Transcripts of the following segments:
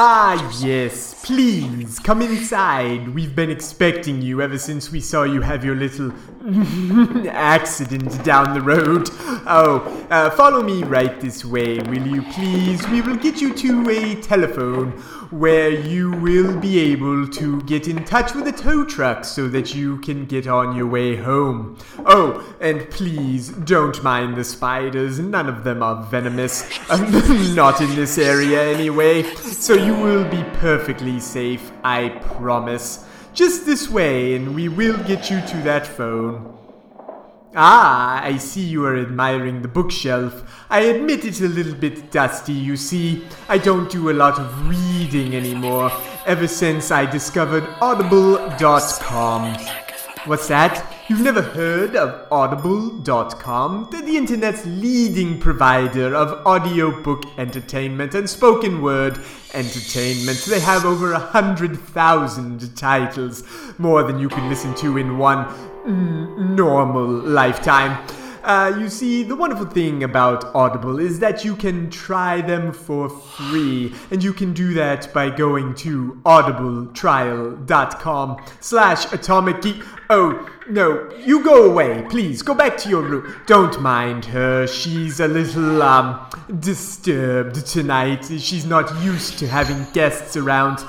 Ah, yes, please, come inside. We've been expecting you ever since we saw you have your little accident down the road. Oh, uh, follow me right this way, will you please? We will get you to a telephone where you will be able to get in touch with the tow truck so that you can get on your way home. Oh, and please don't mind the spiders, none of them are venomous. Um, not in this area anyway, so you will be perfectly safe, I promise. Just this way, and we will get you to that phone. Ah, I see you are admiring the bookshelf. I admit it's a little bit dusty, you see. I don't do a lot of reading anymore, ever since I discovered Audible.com. What's that? You've never heard of Audible.com? They're the internet's leading provider of audiobook entertainment and spoken word entertainment. They have over a hundred thousand titles, more than you can listen to in one normal lifetime. Uh, you see, the wonderful thing about Audible is that you can try them for free, and you can do that by going to audibletrial.com slash atomic geek. Oh, no, you go away, please. Go back to your room. Don't mind her. She's a little, um, disturbed tonight. She's not used to having guests around.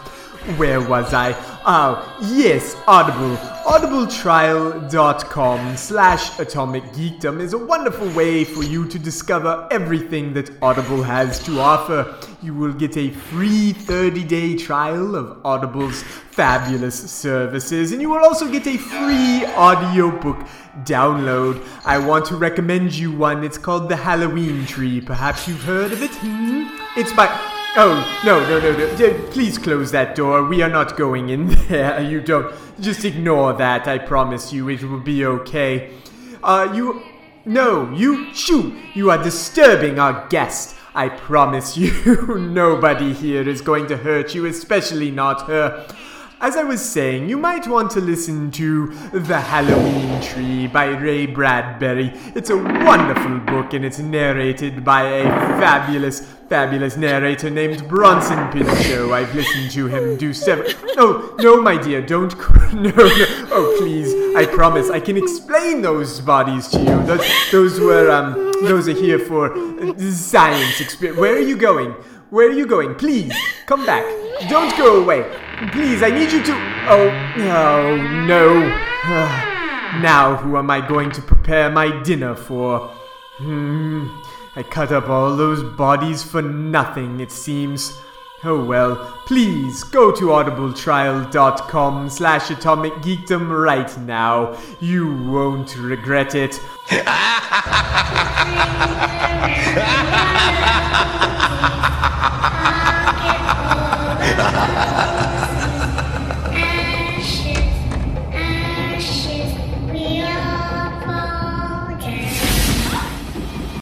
Where was I? Oh, yes, Audible. Audibletrial.com slash atomic geekdom is a wonderful way for you to discover everything that Audible has to offer. You will get a free 30 day trial of Audible's fabulous services, and you will also get a free audiobook download. I want to recommend you one. It's called The Halloween Tree. Perhaps you've heard of it? Hmm? It's by. Oh, no, no, no, no. Please close that door. We are not going in there. You don't. Just ignore that. I promise you it will be okay. Uh, you. No, you. Shoo! You are disturbing our guest. I promise you, nobody here is going to hurt you, especially not her. As I was saying, you might want to listen to The Halloween Tree by Ray Bradbury. It's a wonderful book and it's narrated by a fabulous, fabulous narrator named Bronson Pinchot. I've listened to him do several. Oh, no, my dear, don't. No, no. Oh, please. I promise. I can explain those bodies to you. Those, those were, um, those are here for science experience. Where are you going? Where are you going? Please, come back. Don't go away. Please, I need you to. Oh, oh no. now, who am I going to prepare my dinner for? Hmm. I cut up all those bodies for nothing, it seems. Oh well, please go to audibletrial.com slash atomic geekdom right now. You won't regret it.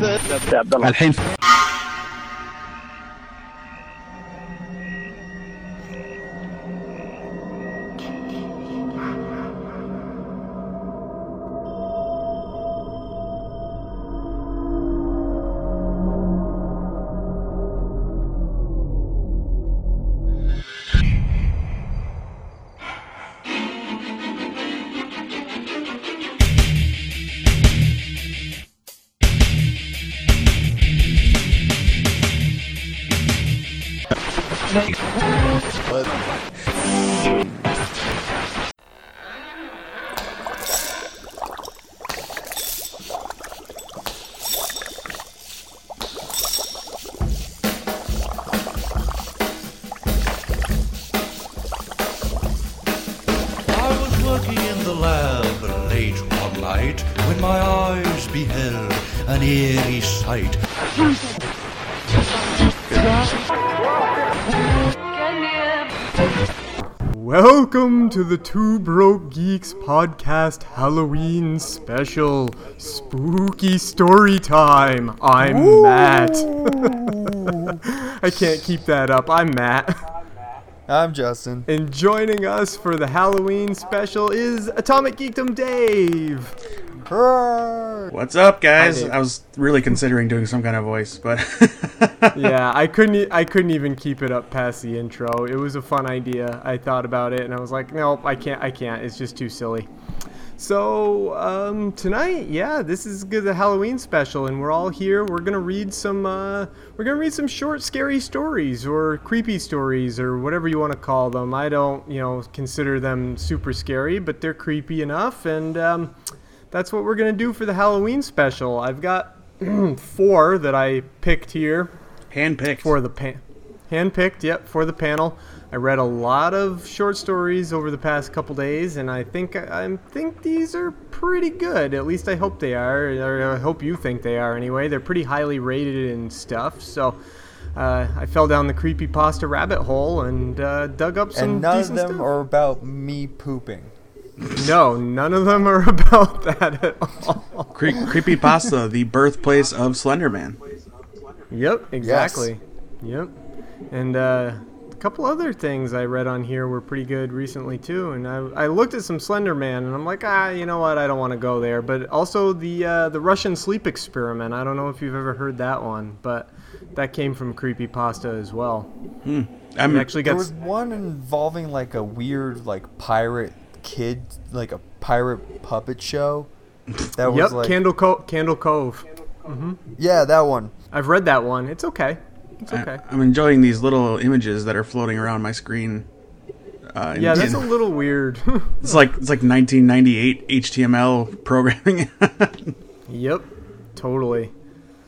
الخصم الحين. The Two Broke Geeks podcast Halloween special spooky story time. I'm Matt. I can't keep that up. I'm Matt. I'm Justin. And joining us for the Halloween special is Atomic Geekdom Dave. What's up, guys? Dave. I was really considering doing some kind of voice, but yeah, I couldn't. e- I couldn't even keep it up past the intro. It was a fun idea. I thought about it, and I was like, nope, I can't. I can't. It's just too silly. So um, tonight, yeah, this is the Halloween special, and we're all here. We're gonna read some. Uh, we're gonna read some short, scary stories or creepy stories or whatever you want to call them. I don't, you know, consider them super scary, but they're creepy enough, and um, that's what we're gonna do for the Halloween special. I've got four that I picked here handpicked. for the pan handpicked yep for the panel i read a lot of short stories over the past couple days and i think i think these are pretty good at least i hope they are or i hope you think they are anyway they're pretty highly rated and stuff so uh, I fell down the Creepypasta rabbit hole and uh, dug up some And none of them stuff. are about me pooping. No, none of them are about that at all. Cre- Creepypasta, the birthplace of Slenderman. Yep, exactly. Yep. And uh, a couple other things I read on here were pretty good recently too. And I, I looked at some Slender Man, and I'm like, ah, you know what? I don't want to go there. But also the uh, the Russian sleep experiment. I don't know if you've ever heard that one, but that came from Creepypasta as well. I'm It actually There was one involving like a weird like pirate kid, like a pirate puppet show. That was yep, like Candle Co- Candle Cove. yeah, that one. I've read that one. It's okay. It's okay. I'm enjoying these little images that are floating around my screen. Uh, Yeah, that's a little weird. it's like it's like 1998 HTML programming. Yep, totally.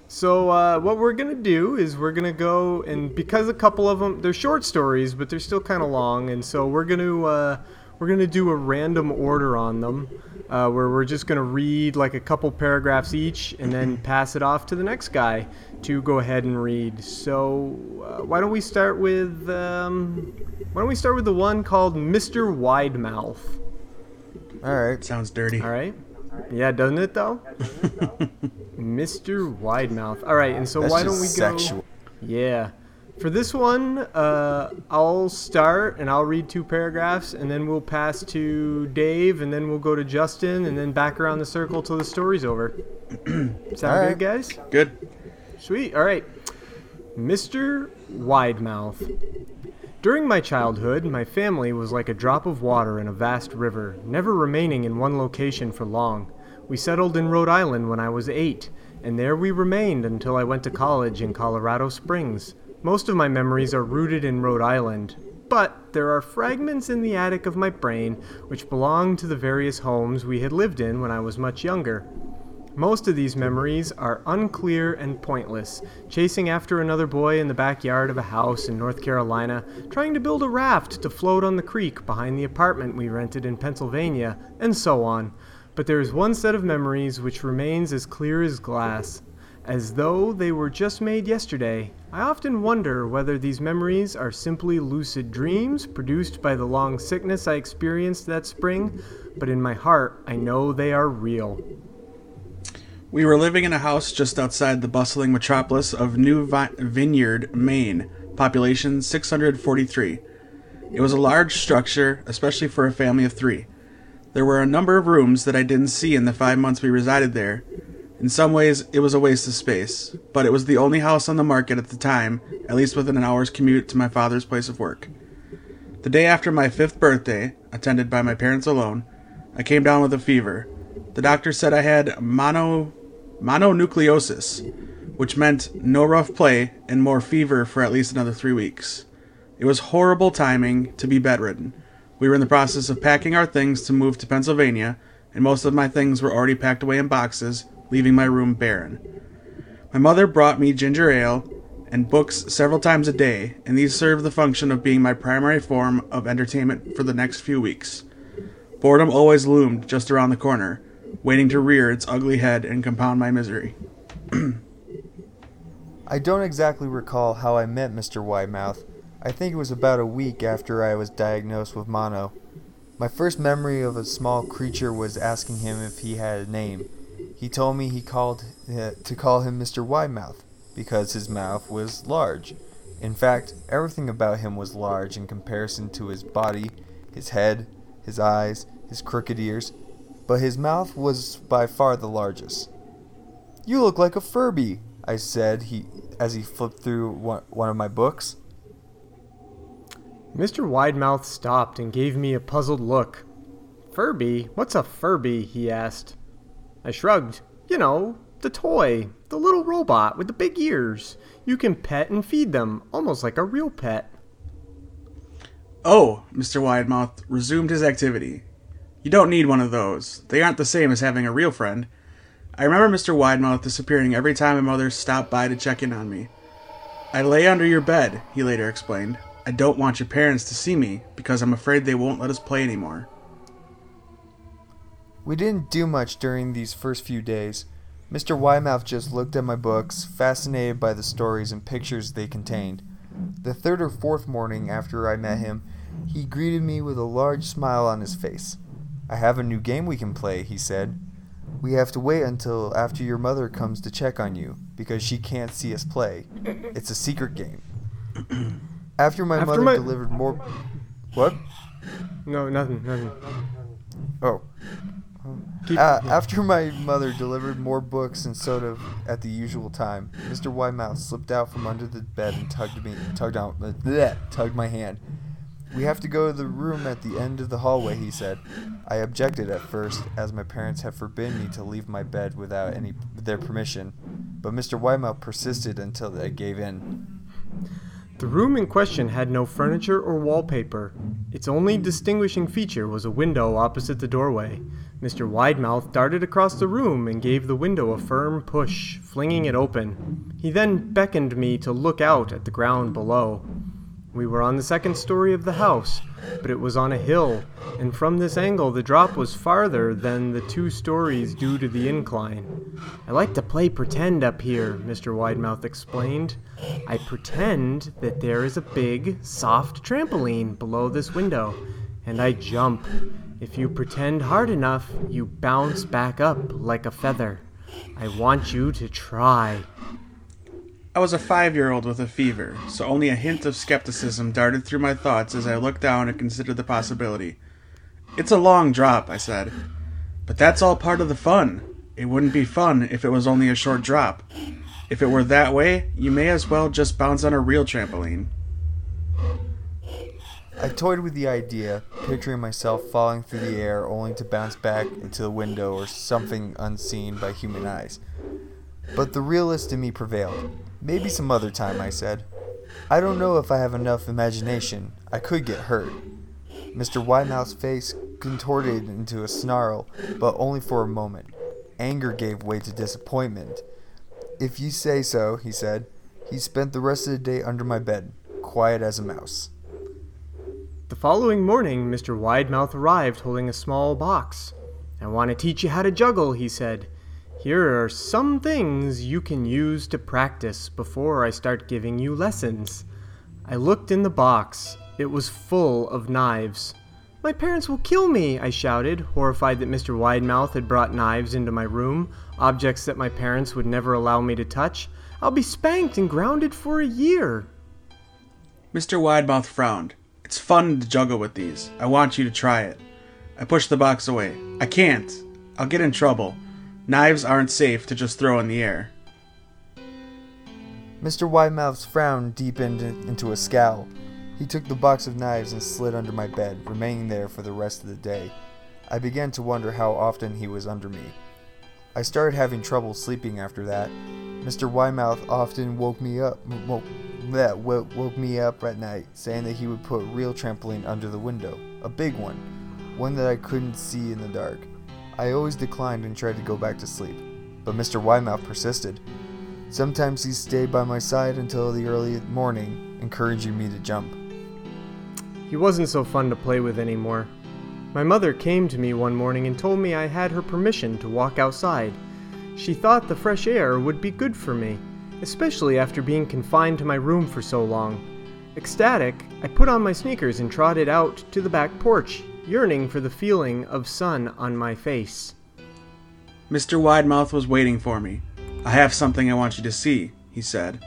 So uh, what we're gonna do is we're gonna go and because a couple of them they're short stories, but they're still kind of long, and so we're gonna uh, we're gonna do a random order on them, uh, where we're just gonna read like a couple paragraphs each, and then pass it off to the next guy to go ahead and read. So uh, why don't we start with um, why don't we start with the one called Mr. Widemouth? All right. Sounds dirty. All right. Yeah, doesn't it though? Mr. Widemouth. All right, and so That's why don't we go? sexual. Yeah. For this one, uh, I'll start and I'll read two paragraphs, and then we'll pass to Dave, and then we'll go to Justin, and then back around the circle till the story's over. Sound All good, guys? Good. Sweet. All right. Mr. Widemouth. During my childhood, my family was like a drop of water in a vast river, never remaining in one location for long. We settled in Rhode Island when I was eight, and there we remained until I went to college in Colorado Springs. Most of my memories are rooted in Rhode Island, but there are fragments in the attic of my brain which belong to the various homes we had lived in when I was much younger. Most of these memories are unclear and pointless, chasing after another boy in the backyard of a house in North Carolina, trying to build a raft to float on the creek behind the apartment we rented in Pennsylvania, and so on. But there is one set of memories which remains as clear as glass. As though they were just made yesterday, I often wonder whether these memories are simply lucid dreams produced by the long sickness I experienced that spring, but in my heart I know they are real. We were living in a house just outside the bustling metropolis of New Vi- Vineyard, Maine, population 643. It was a large structure, especially for a family of three. There were a number of rooms that I didn't see in the five months we resided there. In some ways, it was a waste of space, but it was the only house on the market at the time, at least within an hour's commute to my father's place of work. The day after my fifth birthday, attended by my parents alone, I came down with a fever. The doctor said I had mono mononucleosis, which meant no rough play and more fever for at least another three weeks. It was horrible timing to be bedridden. We were in the process of packing our things to move to Pennsylvania, and most of my things were already packed away in boxes, leaving my room barren. My mother brought me ginger ale and books several times a day, and these served the function of being my primary form of entertainment for the next few weeks. Boredom always loomed just around the corner. waiting to rear its ugly head and compound my misery. I don't exactly recall how I met Mr. Widemouth. I think it was about a week after I was diagnosed with mono. My first memory of a small creature was asking him if he had a name. He told me he called uh, to call him Mr. Widemouth because his mouth was large. In fact, everything about him was large in comparison to his body, his head, his eyes, his crooked ears, but his mouth was by far the largest. You look like a Furby, I said he as he flipped through one, one of my books. Mr. Widemouth stopped and gave me a puzzled look. Furby? What's a Furby? he asked. I shrugged. You know, the toy, the little robot with the big ears. You can pet and feed them, almost like a real pet. Oh, Mr. Widemouth resumed his activity. You don't need one of those. They aren't the same as having a real friend. I remember Mr. Widemouth disappearing every time my mother stopped by to check in on me. I lay under your bed, he later explained. I don't want your parents to see me because I'm afraid they won't let us play anymore. We didn't do much during these first few days. Mr. Widemouth just looked at my books, fascinated by the stories and pictures they contained. The third or fourth morning after I met him, he greeted me with a large smile on his face. I have a new game we can play, he said. We have to wait until after your mother comes to check on you, because she can't see us play. It's a secret game. After my After mother my- delivered more. What? No, nothing, nothing. Oh. Keep, Uh, after my mother delivered more books and soda at the usual time, Mr. Widemouth slipped out from under the bed and tugged me, tugged out, uh, bleh, tugged my hand. We have to go to the room at the end of the hallway, he said. I objected at first, as my parents had forbidden me to leave my bed without any their permission, but Mr. Widemouth persisted until I gave in. The room in question had no furniture or wallpaper. Its only distinguishing feature was a window opposite the doorway. Mr. Widemouth darted across the room and gave the window a firm push, flinging it open. He then beckoned me to look out at the ground below. We were on the second story of the house, but it was on a hill, and from this angle the drop was farther than the two stories due to the incline. I like to play pretend up here, Mr. Widemouth explained. I pretend that there is a big, soft trampoline below this window, and I jump. If you pretend hard enough, you bounce back up like a feather. I want you to try. I was a five year old with a fever, so only a hint of skepticism darted through my thoughts as I looked down and considered the possibility. It's a long drop, I said. But that's all part of the fun. It wouldn't be fun if it was only a short drop. If it were that way, you may as well just bounce on a real trampoline. I toyed with the idea, picturing myself falling through the air only to bounce back into the window or something unseen by human eyes. But the realist in me prevailed. Maybe some other time, I said. I don't know if I have enough imagination. I could get hurt. Mr. Widemouth's face contorted into a snarl, but only for a moment. Anger gave way to disappointment. If you say so, he said. He spent the rest of the day under my bed, quiet as a mouse. The following morning, Mr. Widemouth arrived holding a small box. I want to teach you how to juggle, he said. Here are some things you can use to practice before I start giving you lessons. I looked in the box. It was full of knives. My parents will kill me, I shouted, horrified that Mr. Widemouth had brought knives into my room, objects that my parents would never allow me to touch. I'll be spanked and grounded for a year. Mr. Widemouth frowned. It's fun to juggle with these. I want you to try it. I pushed the box away. I can't. I'll get in trouble. Knives aren't safe to just throw in the air. Mr. Widemouth's frown deepened into a scowl. He took the box of knives and slid under my bed, remaining there for the rest of the day. I began to wonder how often he was under me. I started having trouble sleeping after that. Mr. Widemouth often woke me up, wo- woke me up at night, saying that he would put real trampoline under the window, a big one, one that I couldn't see in the dark. I always declined and tried to go back to sleep, but Mr. Widemouth persisted. Sometimes he stayed by my side until the early morning, encouraging me to jump. He wasn't so fun to play with anymore. My mother came to me one morning and told me I had her permission to walk outside. She thought the fresh air would be good for me, especially after being confined to my room for so long. Ecstatic, I put on my sneakers and trotted out to the back porch, yearning for the feeling of sun on my face. Mr. Widemouth was waiting for me. I have something I want you to see, he said.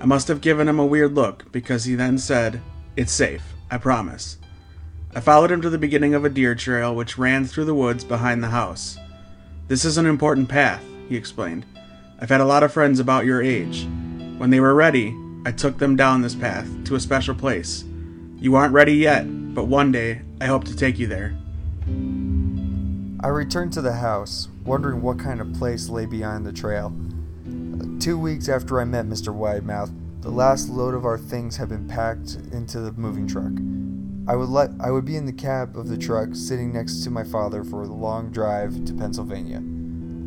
I must have given him a weird look because he then said, It's safe, I promise. I followed him to the beginning of a deer trail which ran through the woods behind the house. This is an important path, he explained. I've had a lot of friends about your age. When they were ready, I took them down this path to a special place. You aren't ready yet, but one day I hope to take you there. I returned to the house, wondering what kind of place lay behind the trail. Two weeks after I met Mr. Widemouth, the last load of our things had been packed into the moving truck. I would let I would be in the cab of the truck sitting next to my father for the long drive to Pennsylvania.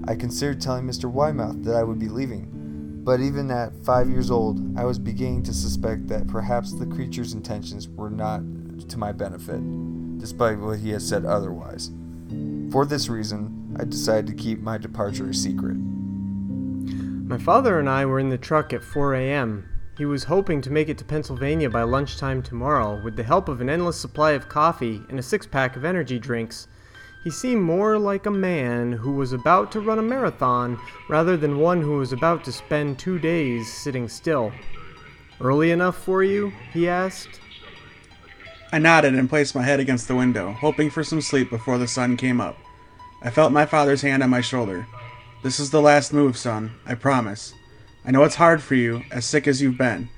I considered telling Mr. Widemouth that I would be leaving, but even at 5 years old, I was beginning to suspect that perhaps the creature's intentions were not to my benefit, despite what he had said otherwise. For this reason, I decided to keep my departure a secret. My father and I were in the truck at 4 a.m. He was hoping to make it to Pennsylvania by lunchtime tomorrow with the help of an endless supply of coffee and a six pack of energy drinks. He seemed more like a man who was about to run a marathon rather than one who was about to spend two days sitting still. Early enough for you? he asked. I nodded and placed my head against the window, hoping for some sleep before the sun came up. I felt my father's hand on my shoulder. This is the last move, son, I promise. I know it's hard for you, as sick as you've been.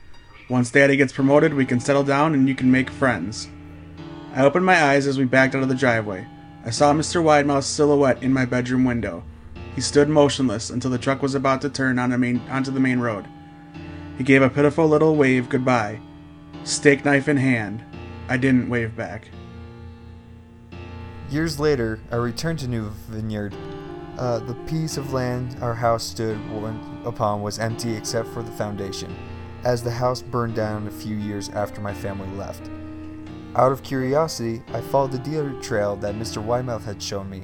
Once Daddy gets promoted, we can settle down and you can make friends. I opened my eyes as we backed out of the driveway. I saw Mr. Widemouth's silhouette in my bedroom window. He stood motionless until the truck was about to turn on main, onto the main road. He gave a pitiful little wave goodbye. Steak knife in hand. I didn't wave back. Years later, I returned to New Vineyard uh, the piece of land our house stood upon was empty except for the foundation, as the house burned down a few years after my family left. Out of curiosity, I followed the deer trail that Mr. Widemouth had shown me.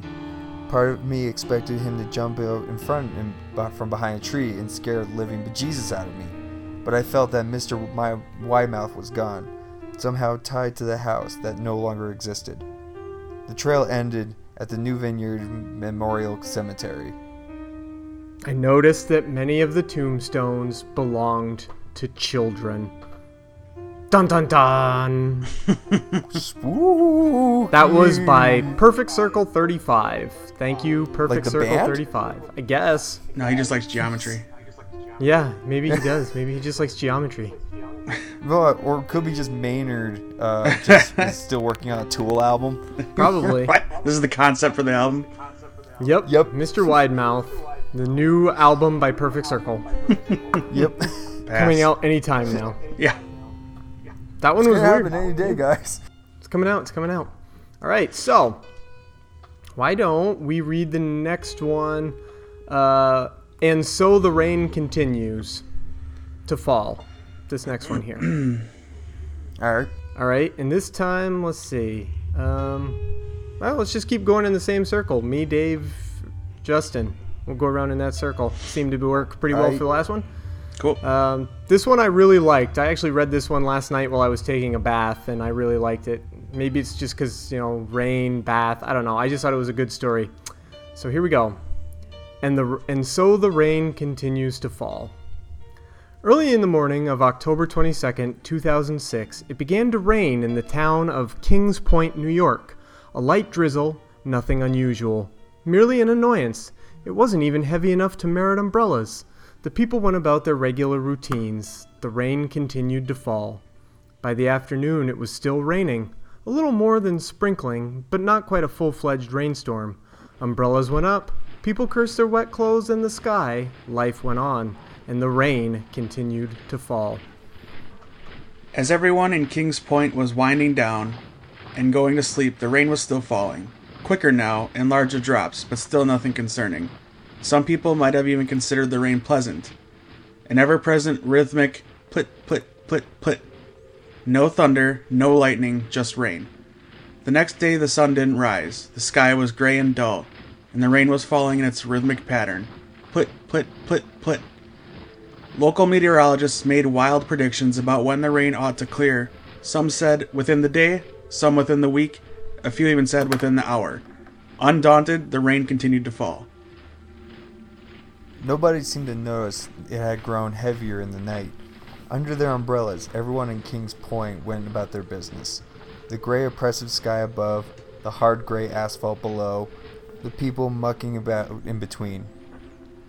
Part of me expected him to jump out in front and from behind a tree and scare the living bejesus out of me, but I felt that Mr. Widemouth was gone, somehow tied to the house that no longer existed. The trail ended at the New Vineyard Memorial Cemetery. I noticed that many of the tombstones belonged to children. Dun dun dun! that was by Perfect Circle 35. Thank you, Perfect Like the Circle band? 35. I guess. No, he just likes geometry. Yeah, maybe he does. Maybe he just likes geometry. Well, or it could be just Maynard uh, just is still working on a Tool album. Probably. What? This is the concept for the album? Yep. Yep. Mr. Widemouth, the new album by Perfect Circle, Yep. coming out anytime now. Yeah. That one It's was gonna weird. happen any day, guys. It's coming out. It's coming out. All right. So, why don't we read the next one? Uh, and so the rain continues to fall. This next one here. All right. All right. And this time, let's see. Um, well, let's just keep going in the same circle. Me, Dave, Justin. We'll go around in that circle. Seemed to work pretty well Alright. for the last one. Cool. Um, this one I really liked. I actually read this one last night while I was taking a bath, and I really liked it. Maybe it's just because, you know, rain, bath. I don't know. I just thought it was a good story. So here we go. And, the, and so the rain continues to fall. Early in the morning of October 22nd, 2006, it began to rain in the town of Kings Point, New York. A light drizzle, nothing unusual. Merely an annoyance. It wasn't even heavy enough to merit umbrellas. The people went about their regular routines. The rain continued to fall. By the afternoon, it was still raining. A little more than sprinkling, but not quite a full fledged rainstorm. Umbrellas went up. People cursed their wet clothes in the sky. Life went on, and the rain continued to fall. As everyone in Kings Point was winding down and going to sleep, the rain was still falling. Quicker now, in larger drops, but still nothing concerning. Some people might have even considered the rain pleasant. An ever present rhythmic plit, plit, plit, plit. No thunder, no lightning, just rain. The next day, the sun didn't rise. The sky was gray and dull, and the rain was falling in its rhythmic pattern. Plit, plit, plit, plit. Local meteorologists made wild predictions about when the rain ought to clear. Some said within the day, some within the week, a few even said within the hour. Undaunted, the rain continued to fall. Nobody seemed to notice it had grown heavier in the night. Under their umbrellas, everyone in Kings Point went about their business. The gray, oppressive sky above, the hard gray asphalt below, the people mucking about in between.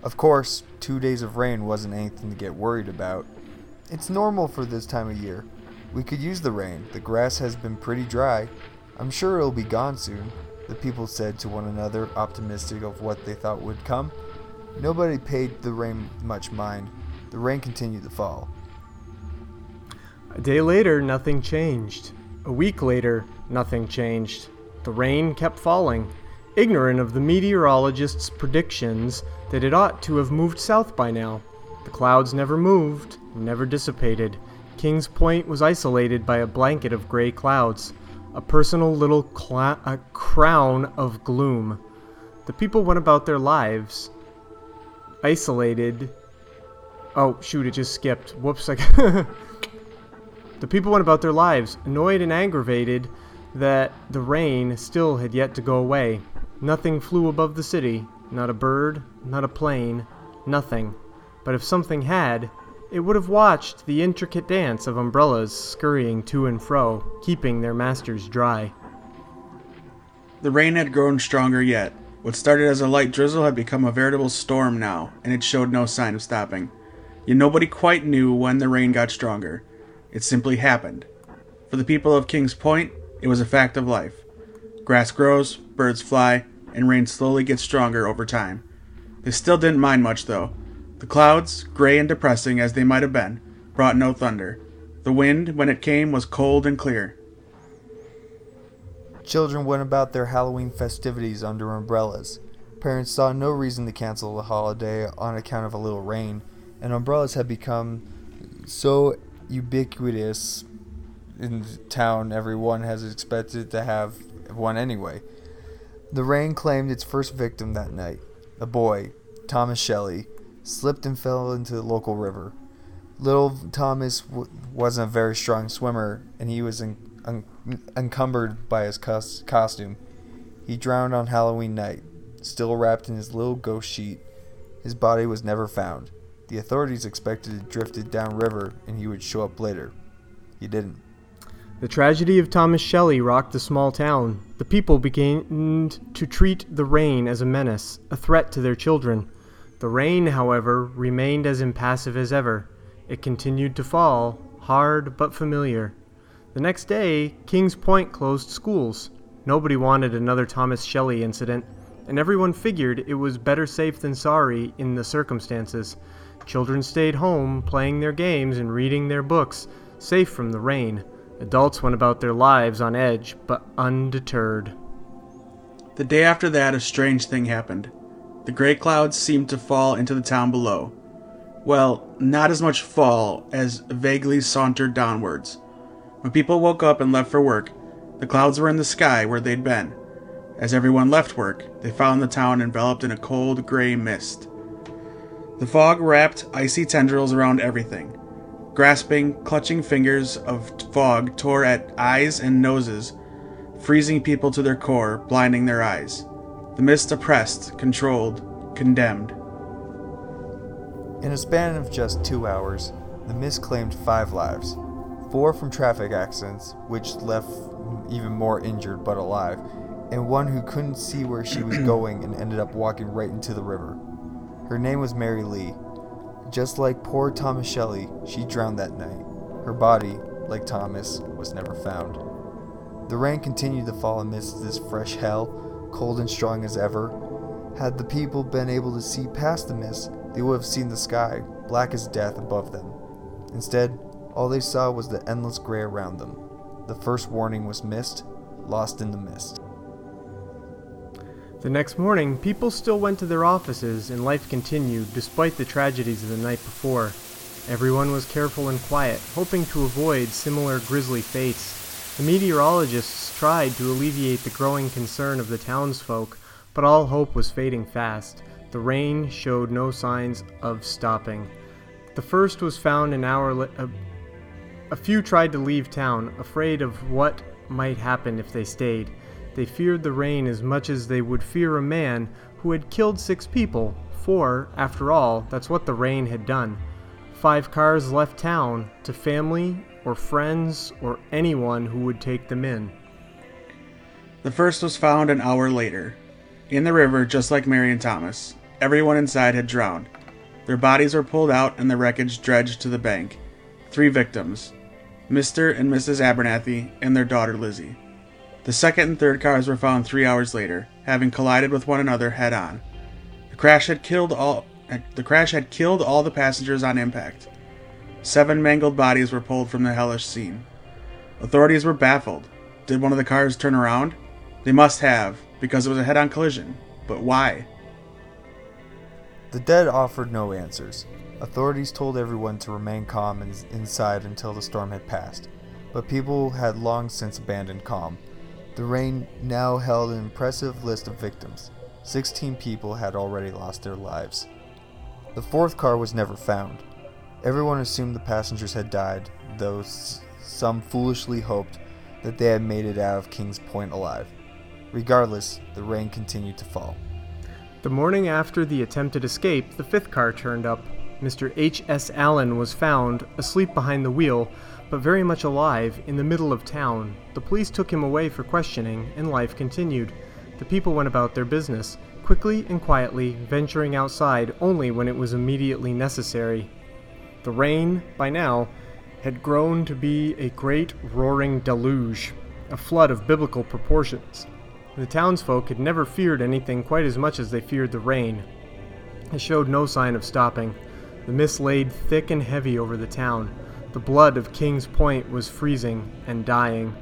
Of course, two days of rain wasn't anything to get worried about. It's normal for this time of year. We could use the rain. The grass has been pretty dry. I'm sure it'll be gone soon, the people said to one another, optimistic of what they thought would come. Nobody paid the rain much mind. The rain continued to fall. A day later, nothing changed. A week later, nothing changed. The rain kept falling, ignorant of the meteorologist's predictions that it ought to have moved south by now. The clouds never moved, never dissipated. Kings Point was isolated by a blanket of gray clouds, a personal little cla- a crown of gloom. The people went about their lives, isolated. Oh, shoot, it just skipped. Whoops. I the people went about their lives, annoyed and aggravated that the rain still had yet to go away. Nothing flew above the city, not a bird, not a plane, nothing. But if something had, it would have watched the intricate dance of umbrellas scurrying to and fro, keeping their masters dry. The rain had grown stronger yet. What started as a light drizzle had become a veritable storm now, and it showed no sign of stopping. Yet nobody quite knew when the rain got stronger. It simply happened. For the people of Kings Point, it was a fact of life. Grass grows, birds fly, and rain slowly gets stronger over time. They still didn't mind much, though. The clouds, gray and depressing as they might have been, brought no thunder. The wind, when it came, was cold and clear. Children went about their Halloween festivities under umbrellas. Parents saw no reason to cancel the holiday on account of a little rain, and umbrellas had become so ubiquitous in town everyone has expected to have one anyway. The rain claimed its first victim that night. A boy, Thomas Shelley, slipped and fell into the local river. Little Thomas w- wasn't a very strong swimmer, and he was un- un- encumbered by his cos- costume. He drowned on Halloween night, still wrapped in his little ghost sheet. His body was never found. The authorities expected it drifted downriver and he would show up later. He didn't. The tragedy of Thomas Shelley rocked the small town. The people began to treat the rain as a menace, a threat to their children. The rain, however, remained as impassive as ever. It continued to fall, hard but familiar. The next day, Kings Point closed schools. Nobody wanted another Thomas Shelley incident, and everyone figured it was better safe than sorry in the circumstances. Children stayed home, playing their games and reading their books, safe from the rain. Adults went about their lives on edge, but undeterred. The day after that, a strange thing happened. The gray clouds seemed to fall into the town below. Well, not as much fall as vaguely sauntered downwards. When people woke up and left for work, the clouds were in the sky where they'd been. As everyone left work, they found the town enveloped in a cold gray mist. The fog wrapped icy tendrils around everything. Grasping, clutching fingers of fog tore at eyes and noses, freezing people to their core, blinding their eyes. The mist oppressed, controlled, condemned. In a span of just two hours, the mist claimed five lives four from traffic accidents, which left even more injured but alive, and one who couldn't see where she was going and ended up walking right into the river. Her name was Mary Lee. Just like poor Thomas Shelley, she drowned that night. Her body, like Thomas, was never found. The rain continued to fall amidst this fresh hell, cold and strong as ever. Had the people been able to see past the mist, they would have seen the sky, black as death, above them. Instead, all they saw was the endless gray around them. The first warning was missed, lost in the mist. The next morning, people still went to their offices and life continued despite the tragedies of the night before. Everyone was careful and quiet, hoping to avoid similar grisly fates. The meteorologists tried to alleviate the growing concern of the townsfolk, but all hope was fading fast. The rain showed no signs of stopping. The first was found an hour later. Uh, A, few tried to leave town, afraid of what might happen if they stayed. They feared the rain as much as they would fear a man who had killed six people, for, after all, that's what the rain had done. Five cars left town to family or friends or anyone who would take them in. The first was found an hour later. In the river, just like Mary and Thomas. Everyone inside had drowned. Their bodies were pulled out and the wreckage dredged to the bank. Three victims Mr. and Mrs. Abernathy and their daughter Lizzie. The second and third cars were found three hours later, having collided with one another head on. The crash had killed all the crash had killed all the passengers on impact. Seven mangled bodies were pulled from the hellish scene. Authorities were baffled. Did one of the cars turn around? They must have, because it was a head on collision. But why? The dead offered no answers. Authorities told everyone to remain calm inside until the storm had passed, but people had long since abandoned calm. The rain now held an impressive list of victims. Sixteen people had already lost their lives. The fourth car was never found. Everyone assumed the passengers had died, though some foolishly hoped that they had made it out of Kings Point alive. Regardless, the rain continued to fall. The morning after the attempted escape, the fifth car turned up. Mr. H.S. Allen was found, asleep behind the wheel, but very much alive, in the middle of town. The police took him away for questioning, and life continued. The people went about their business, quickly and quietly, venturing outside only when it was immediately necessary. The rain, by now, had grown to be a great roaring deluge, a flood of biblical proportions. The townsfolk had never feared anything quite as much as they feared the rain. It showed no sign of stopping. The mist laid thick and heavy over the town. The blood of King's Point was freezing and dying.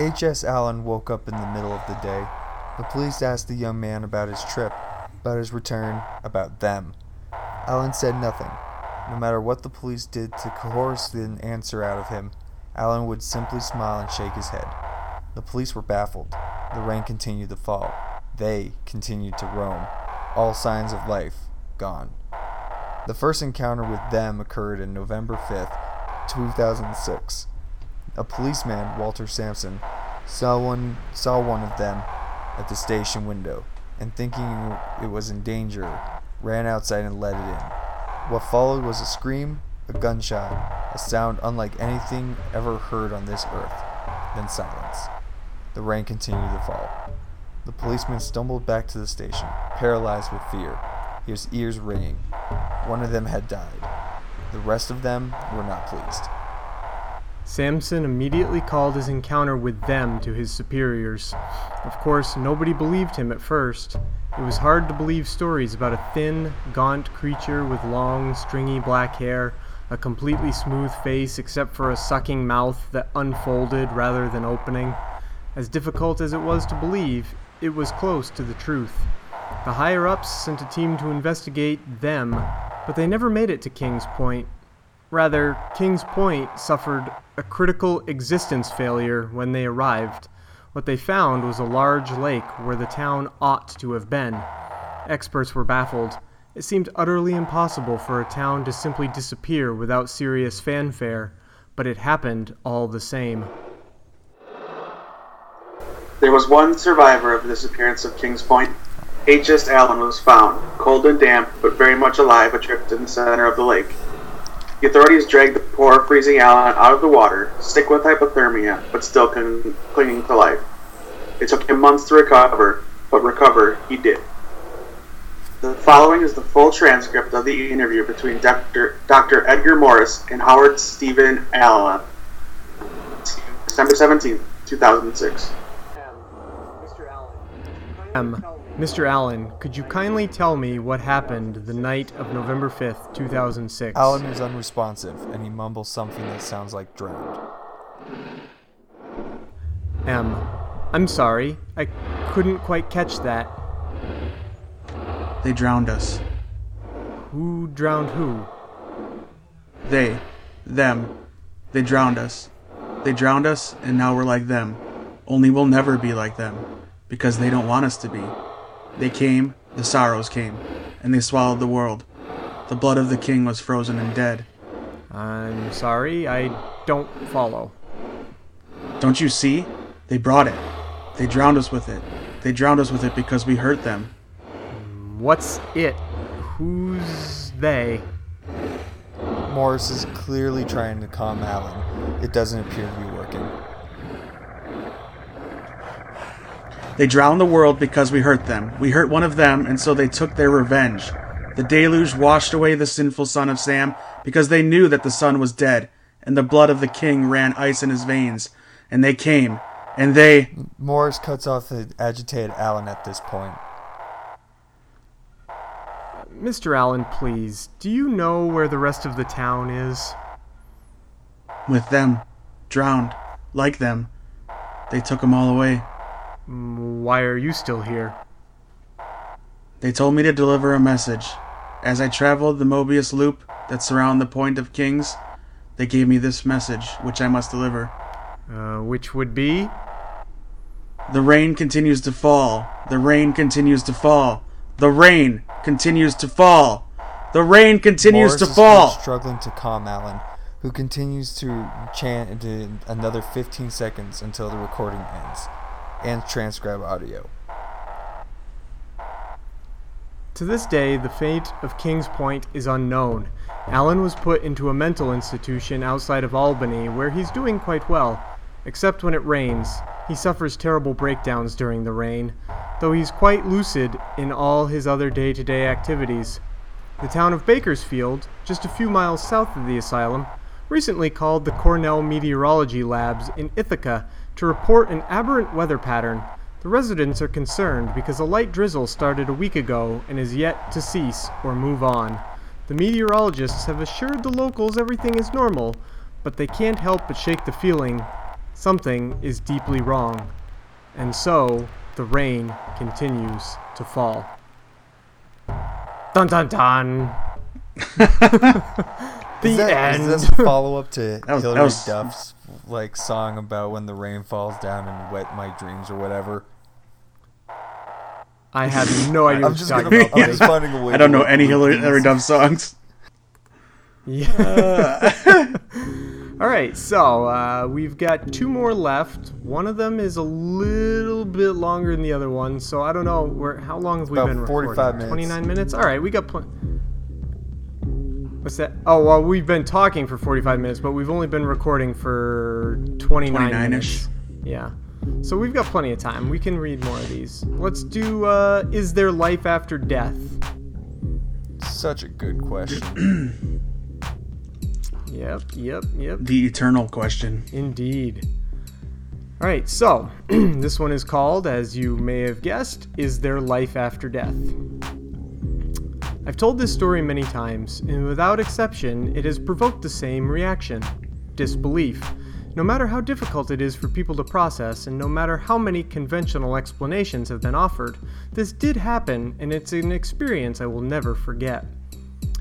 H.S. Allen woke up in the middle of the day. The police asked the young man about his trip, about his return, about them. Allen said nothing. No matter what the police did to coerce an answer out of him, Allen would simply smile and shake his head. The police were baffled. The rain continued to fall. They continued to roam. All signs of life gone. The first encounter with them occurred on November 5th, 2006. A policeman, Walter Sampson, saw one saw one of them at the station window, and thinking it was in danger, ran outside and let it in. What followed was a scream, a gunshot, a sound unlike anything ever heard on this earth, then silence. The rain continued to fall. The policeman stumbled back to the station, paralyzed with fear, his ears ringing. One of them had died. The rest of them were not pleased. Sampson immediately called his encounter with them to his superiors. Of course, nobody believed him at first. It was hard to believe stories about a thin, gaunt creature with long, stringy black hair, a completely smooth face except for a sucking mouth that unfolded rather than opening. As difficult as it was to believe, it was close to the truth. The higher ups sent a team to investigate them, but they never made it to King's Point. Rather, Kings Point suffered a critical existence failure when they arrived. What they found was a large lake where the town ought to have been. Experts were baffled. It seemed utterly impossible for a town to simply disappear without serious fanfare, but it happened all the same. There was one survivor of the disappearance of Kings Point. H.S. Allen was found, cold and damp, but very much alive, adrift in the center of the lake. The authorities dragged the poor, freezing Allen out of the water, sick with hypothermia, but still clinging to life. It took him months to recover, but recover he did. The following is the full transcript of the interview between Dr. Dr. Edgar Morris and Howard Stephen Allen, December 17, 2006. Um, Mr. Allen, could you kindly tell me what happened the night of November 5th, 2006? Allen is unresponsive, and he mumbles something that sounds like drowned. M. I'm sorry. I couldn't quite catch that. They drowned us. Who drowned who? They, them, they drowned us. They drowned us, and now we're like them. Only we'll never be like them, because they don't want us to be. They came, the sorrows came, and they swallowed the world. The blood of the king was frozen and dead. I'm sorry, I don't follow. Don't you see? They brought it. They drowned us with it. They drowned us with it because we hurt them. What's it? Who's they? Morris is clearly trying to calm Allen. It doesn't appear to be working. They drowned the world because we hurt them. We hurt one of them, and so they took their revenge. The deluge washed away the sinful son of Sam because they knew that the son was dead, and the blood of the king ran ice in his veins. And they came, and they. Morris cuts off the agitated Allen at this point. Mr. Allen, please, do you know where the rest of the town is? With them. Drowned. Like them. They took them all away. Why are you still here? They told me to deliver a message. As I traveled the Mobius loop that surround the Point of Kings, they gave me this message, which I must deliver. Uh, which would be? The rain continues to fall. The rain continues to fall. The rain continues to fall. The rain continues Morris to is fall. still struggling to calm Allen, who continues to chant into another 15 seconds until the recording ends and transcribe audio. To this day, the fate of Kings Point is unknown. Allen was put into a mental institution outside of Albany where he's doing quite well, except when it rains. He suffers terrible breakdowns during the rain, though he's quite lucid in all his other day to day activities. The town of Bakersfield, just a few miles south of the asylum, recently called the Cornell Meteorology Labs in Ithaca to report an aberrant weather pattern. The residents are concerned because a light drizzle started a week ago and is yet to cease or move on. The meteorologists have assured the locals everything is normal, but they can't help but shake the feeling something is deeply wrong. And so, the rain continues to fall. Dun dun dun! the Is, that, end. is this a follow up to was- Hilary was- Duff's like song about when the rain falls down and wet my dreams or whatever? I have no idea I'm what just you're gonna. talking I'm about. just finding a way. I don't know any Hilary. Hilary Duff songs. Yeah. All right, so uh, we've got two more left. One of them is a little bit longer than the other one, so I don't know where. How long have we About been 45 minutes. Twenty-nine minutes. All right, we got plenty. What's that? Oh well, we've been talking for forty-five minutes, but we've only been recording for twenty-nine 29-ish. minutes. Yeah. So we've got plenty of time. We can read more of these. Let's do. Uh, is there life after death? Such a good question. Yep. Yep. Yep. The eternal question. Indeed. All right, so this one is called, as you may have guessed, Is There Life After Death? I've told this story many times, and without exception, it has provoked the same reaction disbelief. No matter how difficult it is for people to process, and no matter how many conventional explanations have been offered, this did happen, and it's an experience I will never forget.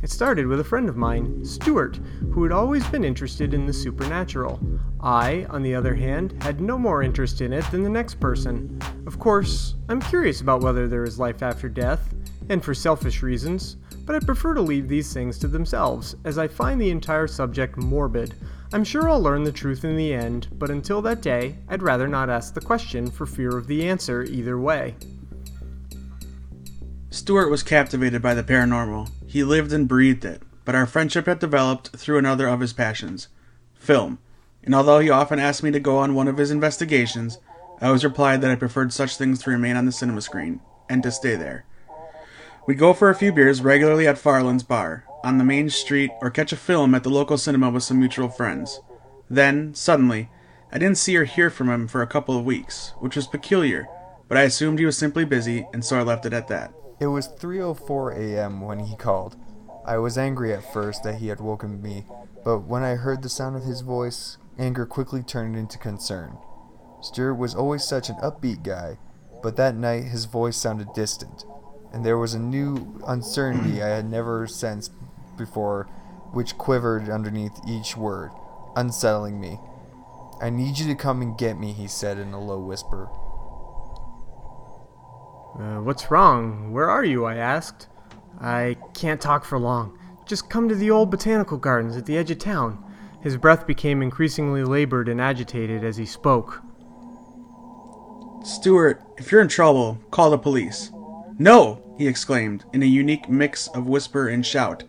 It started with a friend of mine, Stuart, who had always been interested in the supernatural. I, on the other hand, had no more interest in it than the next person. Of course, I'm curious about whether there is life after death, and for selfish reasons, but I prefer to leave these things to themselves, as I find the entire subject morbid. I'm sure I'll learn the truth in the end, but until that day, I'd rather not ask the question for fear of the answer either way. Stuart was captivated by the paranormal. He lived and breathed it, but our friendship had developed through another of his passions film. And although he often asked me to go on one of his investigations, I always replied that I preferred such things to remain on the cinema screen and to stay there. We'd go for a few beers regularly at Farland's bar, on the main street, or catch a film at the local cinema with some mutual friends. Then, suddenly, I didn't see or hear from him for a couple of weeks, which was peculiar, but I assumed he was simply busy, and so I left it at that. It was 3:04 a.m. when he called. I was angry at first that he had woken me, but when I heard the sound of his voice, anger quickly turned into concern. Stuart was always such an upbeat guy, but that night his voice sounded distant, and there was a new uncertainty I had never sensed before which quivered underneath each word, unsettling me. I need you to come and get me, he said in a low whisper. Uh, what's wrong? Where are you? I asked. I can't talk for long. Just come to the old botanical gardens at the edge of town. His breath became increasingly labored and agitated as he spoke. Stuart, if you're in trouble, call the police. No! he exclaimed, in a unique mix of whisper and shout.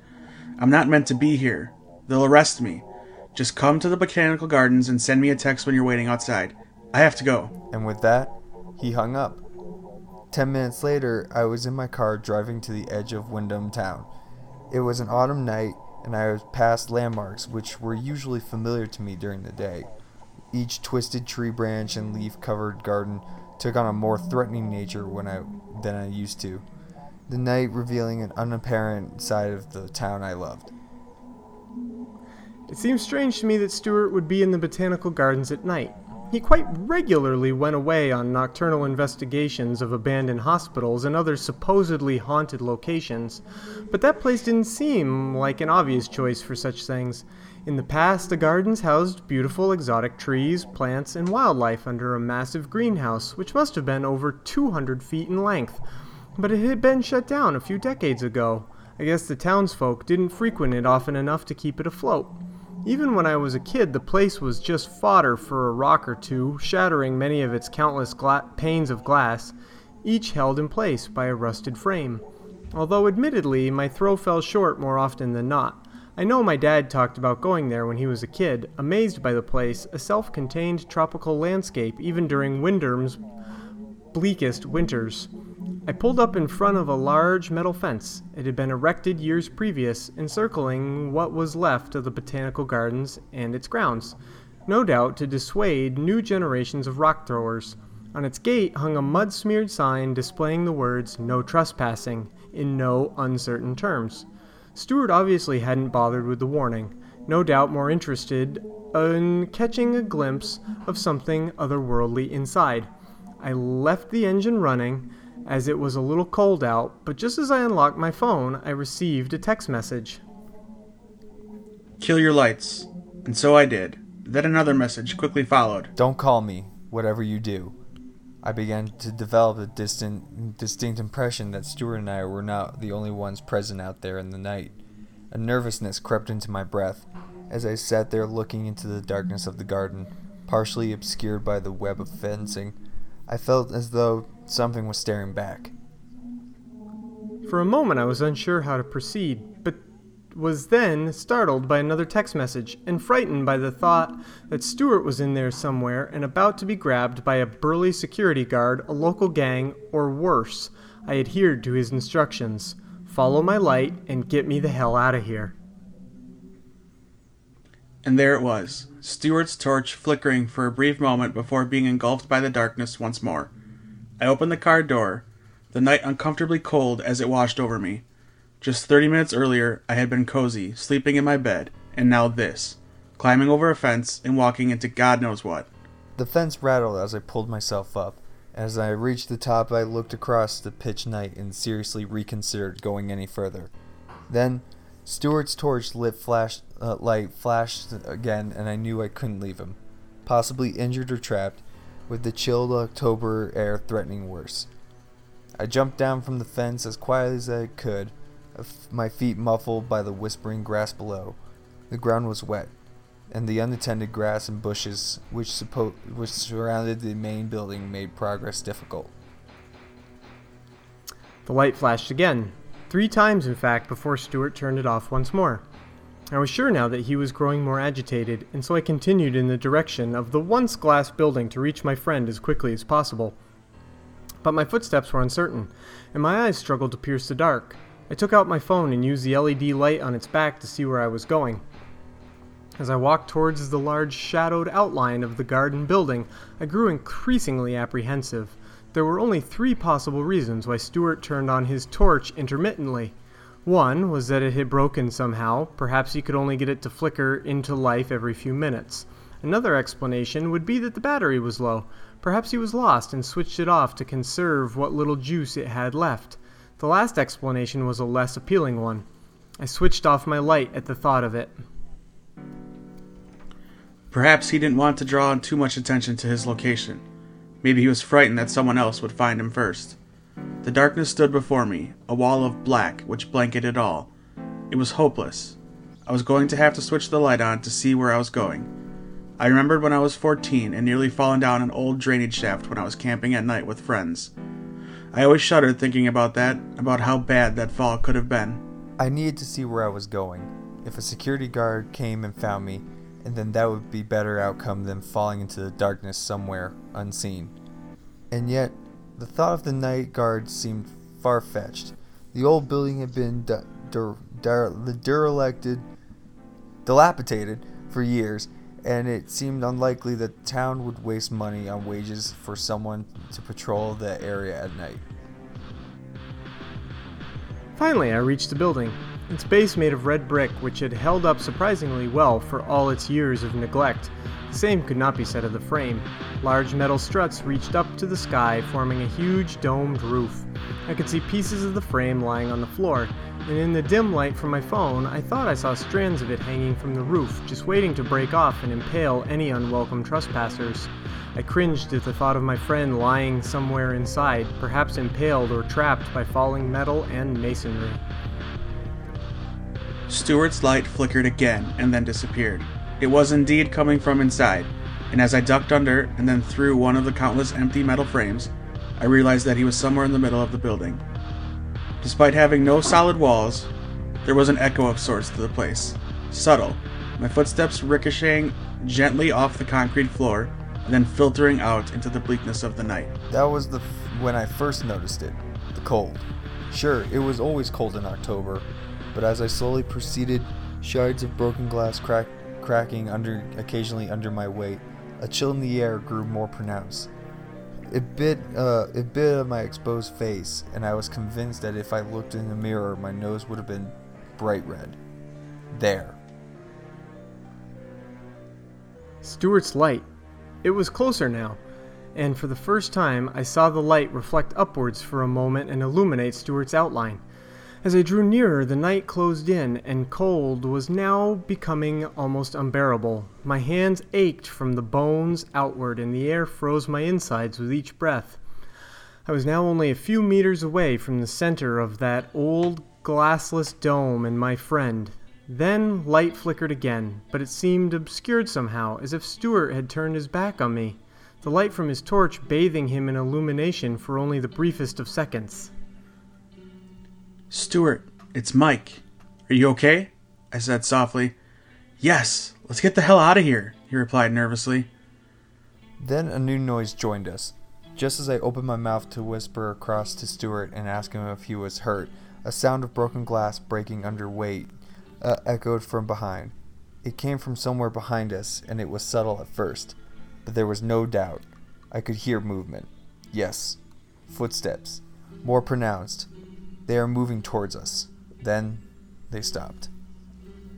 I'm not meant to be here. They'll arrest me. Just come to the botanical gardens and send me a text when you're waiting outside. I have to go. And with that, he hung up. Ten minutes later, I was in my car driving to the edge of Wyndham Town. It was an autumn night, and I was past landmarks which were usually familiar to me during the day. Each twisted tree branch and leaf covered garden took on a more threatening nature when I, than I used to, the night revealing an unapparent side of the town I loved. It seems strange to me that Stuart would be in the botanical gardens at night. He quite regularly went away on nocturnal investigations of abandoned hospitals and other supposedly haunted locations, but that place didn't seem like an obvious choice for such things. In the past, the gardens housed beautiful exotic trees, plants, and wildlife under a massive greenhouse, which must have been over 200 feet in length. But it had been shut down a few decades ago. I guess the townsfolk didn't frequent it often enough to keep it afloat. Even when I was a kid, the place was just fodder for a rock or two, shattering many of its countless gla- panes of glass, each held in place by a rusted frame. Although, admittedly, my throw fell short more often than not. I know my dad talked about going there when he was a kid, amazed by the place, a self contained tropical landscape even during Wyndham's bleakest winters. I pulled up in front of a large metal fence. It had been erected years previous, encircling what was left of the botanical gardens and its grounds, no doubt to dissuade new generations of rock throwers. On its gate hung a mud smeared sign displaying the words No Trespassing in no uncertain terms. Stuart obviously hadn't bothered with the warning, no doubt more interested in catching a glimpse of something otherworldly inside. I left the engine running as it was a little cold out, but just as I unlocked my phone, I received a text message. Kill your lights. And so I did. Then another message quickly followed. Don't call me, whatever you do. I began to develop a distant, distinct impression that Stuart and I were not the only ones present out there in the night. A nervousness crept into my breath as I sat there looking into the darkness of the garden, partially obscured by the web of fencing. I felt as though Something was staring back. For a moment, I was unsure how to proceed, but was then startled by another text message and frightened by the thought that Stuart was in there somewhere and about to be grabbed by a burly security guard, a local gang, or worse. I adhered to his instructions follow my light and get me the hell out of here. And there it was, Stuart's torch flickering for a brief moment before being engulfed by the darkness once more. I opened the car door, the night uncomfortably cold as it washed over me. Just 30 minutes earlier, I had been cozy, sleeping in my bed, and now this climbing over a fence and walking into God knows what. The fence rattled as I pulled myself up. As I reached the top, I looked across the pitch night and seriously reconsidered going any further. Then, Stuart's torch lit flash, uh, light flashed again, and I knew I couldn't leave him. Possibly injured or trapped, with the chilled October air threatening worse. I jumped down from the fence as quietly as I could, my feet muffled by the whispering grass below. The ground was wet, and the unattended grass and bushes which, suppo- which surrounded the main building made progress difficult. The light flashed again, three times in fact, before Stuart turned it off once more. I was sure now that he was growing more agitated, and so I continued in the direction of the once glass building to reach my friend as quickly as possible. But my footsteps were uncertain, and my eyes struggled to pierce the dark. I took out my phone and used the LED light on its back to see where I was going. As I walked towards the large shadowed outline of the garden building, I grew increasingly apprehensive. There were only three possible reasons why Stuart turned on his torch intermittently. One was that it had broken somehow, perhaps he could only get it to flicker into life every few minutes. Another explanation would be that the battery was low. Perhaps he was lost and switched it off to conserve what little juice it had left. The last explanation was a less appealing one. I switched off my light at the thought of it. Perhaps he didn't want to draw too much attention to his location. Maybe he was frightened that someone else would find him first. The darkness stood before me, a wall of black which blanketed all. It was hopeless. I was going to have to switch the light on to see where I was going. I remembered when I was 14 and nearly fallen down an old drainage shaft when I was camping at night with friends. I always shuddered thinking about that, about how bad that fall could have been. I needed to see where I was going. If a security guard came and found me, and then that would be better outcome than falling into the darkness somewhere unseen. And yet, the thought of the night guard seemed far fetched. The old building had been de- de- de- derelicted, dilapidated for years, and it seemed unlikely that the town would waste money on wages for someone to patrol the area at night. Finally, I reached the building. Its base made of red brick, which had held up surprisingly well for all its years of neglect. The same could not be said of the frame. Large metal struts reached up to the sky, forming a huge domed roof. I could see pieces of the frame lying on the floor, and in the dim light from my phone, I thought I saw strands of it hanging from the roof, just waiting to break off and impale any unwelcome trespassers. I cringed at the thought of my friend lying somewhere inside, perhaps impaled or trapped by falling metal and masonry. Stuart's light flickered again and then disappeared. It was indeed coming from inside, and as I ducked under and then through one of the countless empty metal frames, I realized that he was somewhere in the middle of the building. Despite having no solid walls, there was an echo of sorts to the place. Subtle, my footsteps ricocheting gently off the concrete floor and then filtering out into the bleakness of the night. That was the f- when I first noticed it. The cold. Sure, it was always cold in October, but as I slowly proceeded, shards of broken glass crack, cracking under occasionally under my weight, a chill in the air grew more pronounced. It bit, uh, it bit at my exposed face, and I was convinced that if I looked in the mirror, my nose would have been bright red. There. Stuart's light. It was closer now, and for the first time I saw the light reflect upwards for a moment and illuminate Stuart's outline. As I drew nearer, the night closed in, and cold was now becoming almost unbearable. My hands ached from the bones outward, and the air froze my insides with each breath. I was now only a few meters away from the center of that old glassless dome and my friend. Then light flickered again, but it seemed obscured somehow, as if Stuart had turned his back on me, the light from his torch bathing him in illumination for only the briefest of seconds. Stuart, it's Mike. Are you okay? I said softly. Yes, let's get the hell out of here, he replied nervously. Then a new noise joined us. Just as I opened my mouth to whisper across to Stuart and ask him if he was hurt, a sound of broken glass breaking under weight uh, echoed from behind. It came from somewhere behind us, and it was subtle at first, but there was no doubt. I could hear movement. Yes, footsteps, more pronounced. They are moving towards us. Then they stopped.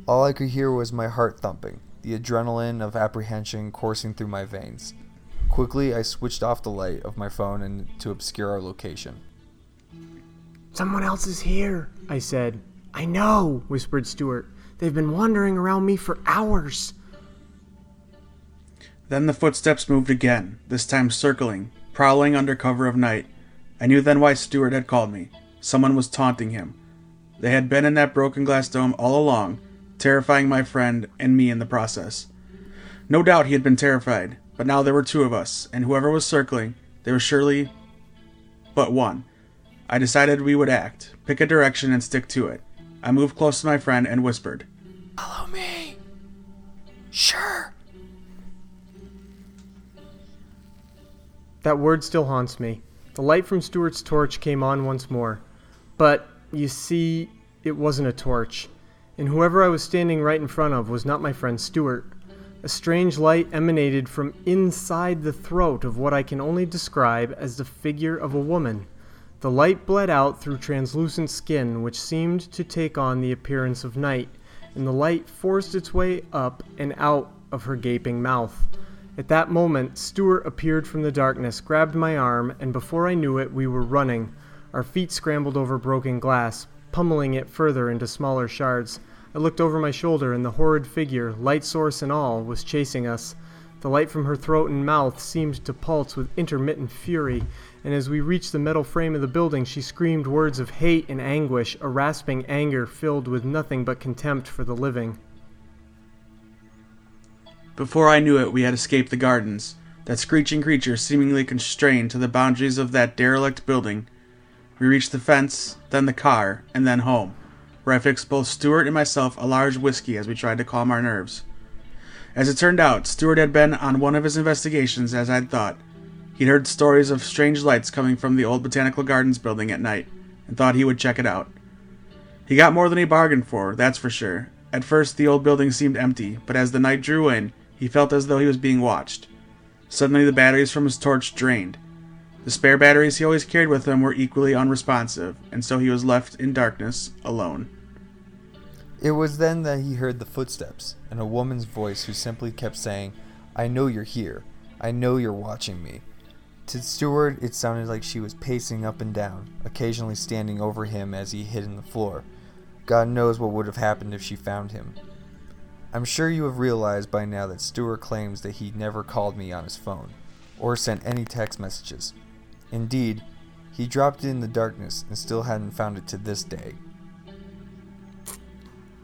All I could hear was my heart thumping, the adrenaline of apprehension coursing through my veins. Quickly, I switched off the light of my phone and to obscure our location. Someone else is here, I said. I know, whispered Stuart. They've been wandering around me for hours. Then the footsteps moved again, this time circling, prowling under cover of night. I knew then why Stuart had called me. Someone was taunting him. They had been in that broken glass dome all along, terrifying my friend and me in the process. No doubt he had been terrified, but now there were two of us, and whoever was circling, there was surely but one. I decided we would act, pick a direction, and stick to it. I moved close to my friend and whispered, Follow me. Sure. That word still haunts me. The The light from Stuart's torch came on once more. But, you see, it wasn't a torch, and whoever I was standing right in front of was not my friend Stuart. A strange light emanated from inside the throat of what I can only describe as the figure of a woman. The light bled out through translucent skin, which seemed to take on the appearance of night, and the light forced its way up and out of her gaping mouth. At that moment, Stuart appeared from the darkness, grabbed my arm, and before I knew it, we were running. Our feet scrambled over broken glass, pummeling it further into smaller shards. I looked over my shoulder, and the horrid figure, light source and all, was chasing us. The light from her throat and mouth seemed to pulse with intermittent fury, and as we reached the metal frame of the building, she screamed words of hate and anguish, a rasping anger filled with nothing but contempt for the living. Before I knew it, we had escaped the gardens, that screeching creature seemingly constrained to the boundaries of that derelict building. We reached the fence, then the car, and then home, where I fixed both Stuart and myself a large whiskey as we tried to calm our nerves. As it turned out, Stuart had been on one of his investigations as I'd thought. He'd heard stories of strange lights coming from the old Botanical Gardens building at night, and thought he would check it out. He got more than he bargained for, that's for sure. At first, the old building seemed empty, but as the night drew in, he felt as though he was being watched. Suddenly, the batteries from his torch drained. The spare batteries he always carried with him were equally unresponsive, and so he was left in darkness, alone. It was then that he heard the footsteps and a woman's voice who simply kept saying, I know you're here. I know you're watching me. To Stuart, it sounded like she was pacing up and down, occasionally standing over him as he hid in the floor. God knows what would have happened if she found him. I'm sure you have realized by now that Stuart claims that he never called me on his phone, or sent any text messages. Indeed, he dropped it in the darkness and still hadn't found it to this day.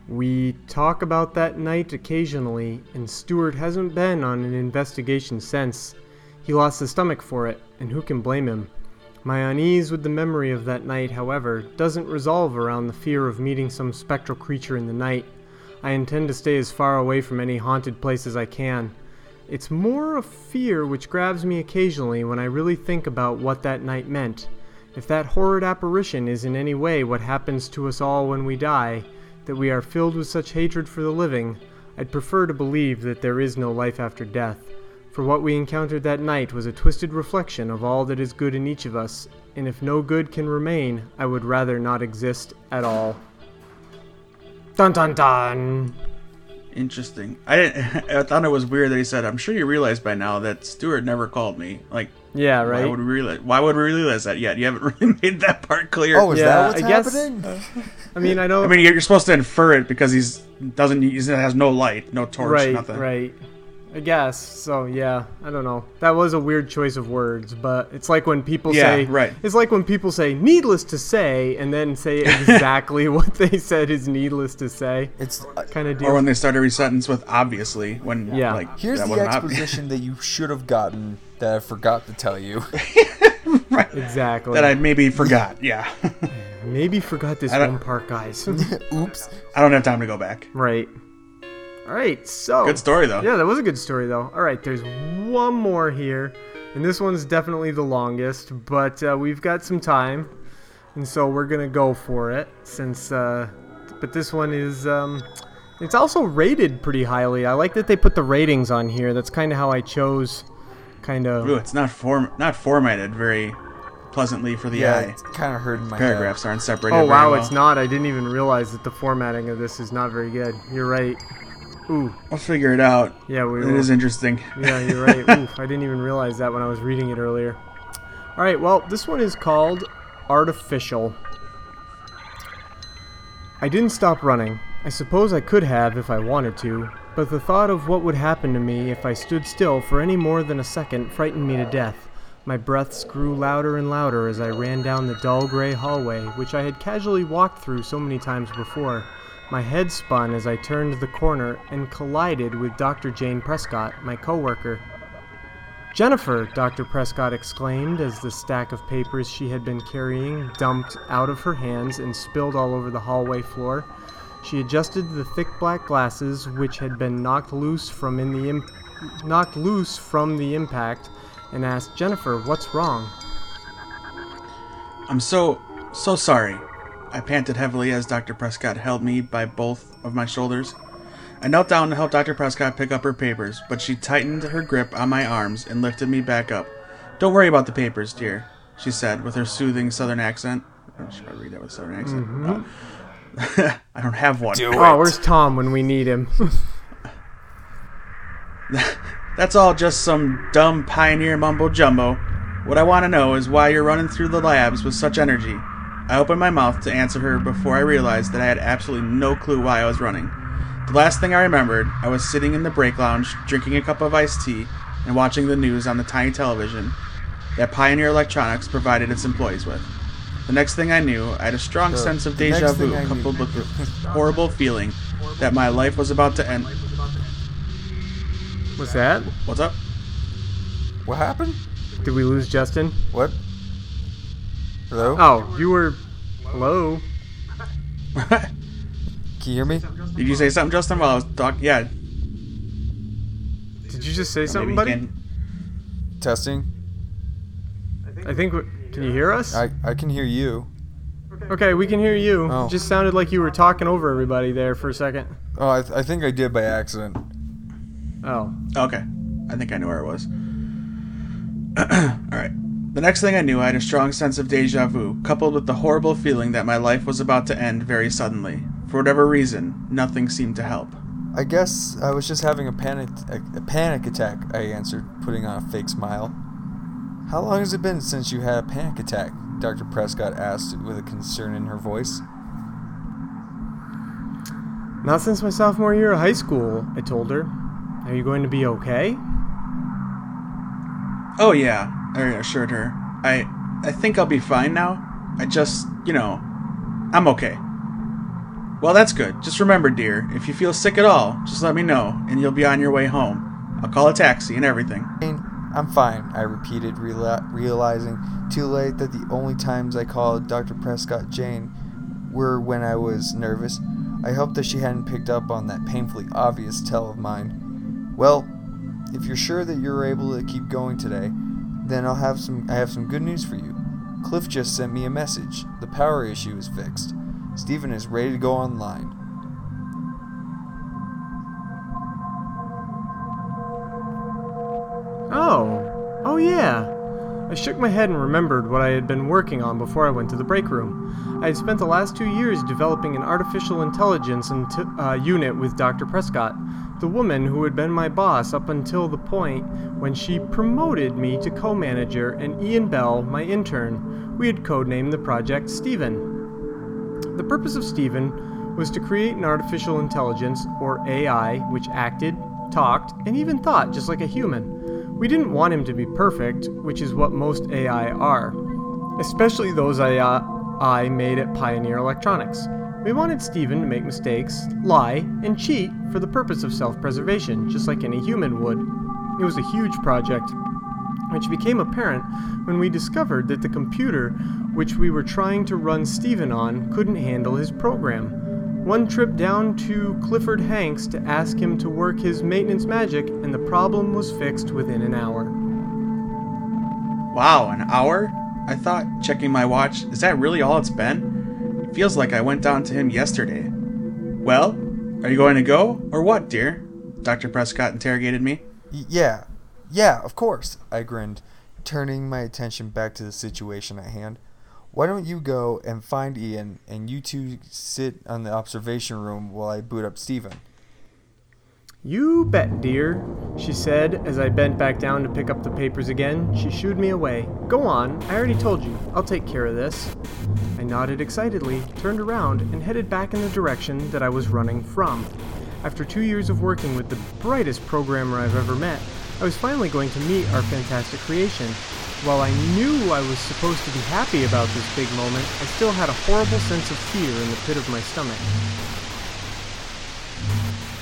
We talk about that night occasionally, and Stuart hasn't been on an investigation since. He lost his stomach for it, and who can blame him? My unease with the memory of that night, however, doesn't resolve around the fear of meeting some spectral creature in the night. I intend to stay as far away from any haunted place as I can. It's more a fear which grabs me occasionally when I really think about what that night meant. If that horrid apparition is in any way what happens to us all when we die, that we are filled with such hatred for the living, I'd prefer to believe that there is no life after death. For what we encountered that night was a twisted reflection of all that is good in each of us, and if no good can remain, I would rather not exist at all. Dun dun dun! Interesting. I didn't. I thought it was weird that he said, "I'm sure you realize by now that Stuart never called me." Like, Yeah, right. why right? would we realize? Why would we realize that yet? You haven't really made that part clear. Oh, is Yeah, that what's I guess- happening? I mean, I know. I mean, you're supposed to infer it because he's doesn't he has no light, no torch, right, nothing. right. I guess. So, yeah, I don't know. That was a weird choice of words, but it's like when people Yeah, say. right. It's like when people say, needless to say, and then say exactly what they said is needless to say. It's uh, Kind of deal. Or when they start every sentence with "obviously," when Yeah. like here's that the wasn't ob- exposition that you should have gotten that I forgot to tell you. Right. Exactly. that I maybe forgot. Yeah, Maybe forgot this one part, guys. Oops. I don't have time to go back. right. All right, so. Good story though. Yeah, that was a good story, though. All right, there's one more here, and this one's definitely the longest, but uh, we've got some time, and so we're gonna go for it. Since, uh, but this one is, um, it's also rated pretty highly. I like that they put the ratings on here. That's kind of how I chose, kind of. Ooh, it's not form not formatted very pleasantly for the Yeah, eye. it's kind of hurting my Paragraphs aren't separated. Oh very wow, well. it's not. I didn't even realize that the formatting of this is not very good. You're right. Ooh, I'll figure it out. yeah, we. It will. is interesting. Yeah, you're right. Oof, I didn't even realize that when I was reading it earlier. All right, well, this one is called Artificial. I didn't stop running. I suppose I could have if I wanted to, but the thought of what would happen to me if I stood still for any more than a second frightened me to death. My breaths grew louder and louder as I ran down the dull gray hallway, which I had casually walked through so many times before. My head spun as I turned the corner and collided with Dr. Jane Prescott, my coworker. Jennifer, Dr. Prescott exclaimed as the stack of papers she had been carrying dumped out of her hands and spilled all over the hallway floor. She adjusted the thick black glasses which had been knocked loose from in the Im- knocked loose from the impact and asked Jennifer, "What's wrong?" I'm so, so sorry. I panted heavily as Dr. Prescott held me by both of my shoulders. I knelt down to help Dr. Prescott pick up her papers, but she tightened her grip on my arms and lifted me back up. Don't worry about the papers, dear, she said with her soothing southern accent. Oh, I should probably read that with southern accent. Oh. I don't have one. Do Oh, where's Tom when we need him? That's all just some dumb pioneer mumbo jumbo. What I want to know is why you're running through the labs with such energy. I opened my mouth to answer her before I realized that I had absolutely no clue why I was running. The last thing I remembered, I was sitting in the break lounge drinking a cup of iced tea and watching the news on the tiny television that Pioneer Electronics provided its employees with. The next thing I knew, I had a strong The- sense of deja vu coupled with the horrible feeling that my life was about to end. What's that? What's up? What happened? Did we lose Justin? What? Hello? Oh, you were. Hello? Can you hear me? Did you say something, Justin, while I was talking? Yeah. Did you just say something, buddy? can- Testing. I think. we- Can you hear us? I, I can hear you. Okay, we can hear you. Oh. It just sounded like you were talking over everybody there for a second. Oh, I, I think I did by accident. Oh. Okay. I think I knew where it was. Alright. The next thing I knew, I had a strong sense of deja vu, coupled with the horrible feeling that my life was about to end very suddenly. For whatever reason, nothing seemed to help. I guess I was just having a panic a, a panic attack. I answered, putting on a fake smile. How long has it been since you had a panic attack? Dr. Prescott asked with a concern in her voice. Not since my sophomore year of high school, I told her. Are you going to be okay? Oh yeah, I assured her. I I think I'll be fine now. I just, you know, I'm okay. Well, that's good. Just remember, dear, if you feel sick at all, just let me know, and you'll be on your way home. I'll call a taxi and everything. I'm fine, I repeated, reala- realizing too late that the only times I called Dr. Prescott Jane were when I was nervous. I hoped that she hadn't picked up on that painfully obvious tell of mine. Well, if you're sure that you're able to keep going today, then I'll have some I have some good news for you. Cliff just sent me a message. The power issue is fixed. Stephen is ready to go online. Oh. Oh, yeah. I shook my head and remembered what I had been working on before I went to the break room. I had spent the last two years developing an artificial intelligence int- uh, unit with Dr. Prescott, the woman who had been my boss up until the point when she promoted me to co manager and Ian Bell, my intern. We had codenamed the project Stephen. The purpose of Stephen was to create an artificial intelligence, or AI, which acted, talked, and even thought just like a human. We didn't want him to be perfect, which is what most AI are, especially those AI I made at Pioneer Electronics. We wanted Stephen to make mistakes, lie, and cheat for the purpose of self preservation, just like any human would. It was a huge project, which became apparent when we discovered that the computer which we were trying to run Stephen on couldn't handle his program. One trip down to Clifford Hanks to ask him to work his maintenance magic, and the problem was fixed within an hour. Wow, an hour? I thought, checking my watch, is that really all it's been? Feels like I went down to him yesterday. Well, are you going to go, or what, dear? Dr. Prescott interrogated me. Yeah, yeah, of course, I grinned, turning my attention back to the situation at hand. Why don't you go and find Ian, and you two sit on the observation room while I boot up Stephen? You bet, dear, she said as I bent back down to pick up the papers again. She shooed me away. Go on, I already told you. I'll take care of this. I nodded excitedly, turned around, and headed back in the direction that I was running from. After two years of working with the brightest programmer I've ever met, I was finally going to meet our fantastic creation. While I knew I was supposed to be happy about this big moment, I still had a horrible sense of fear in the pit of my stomach.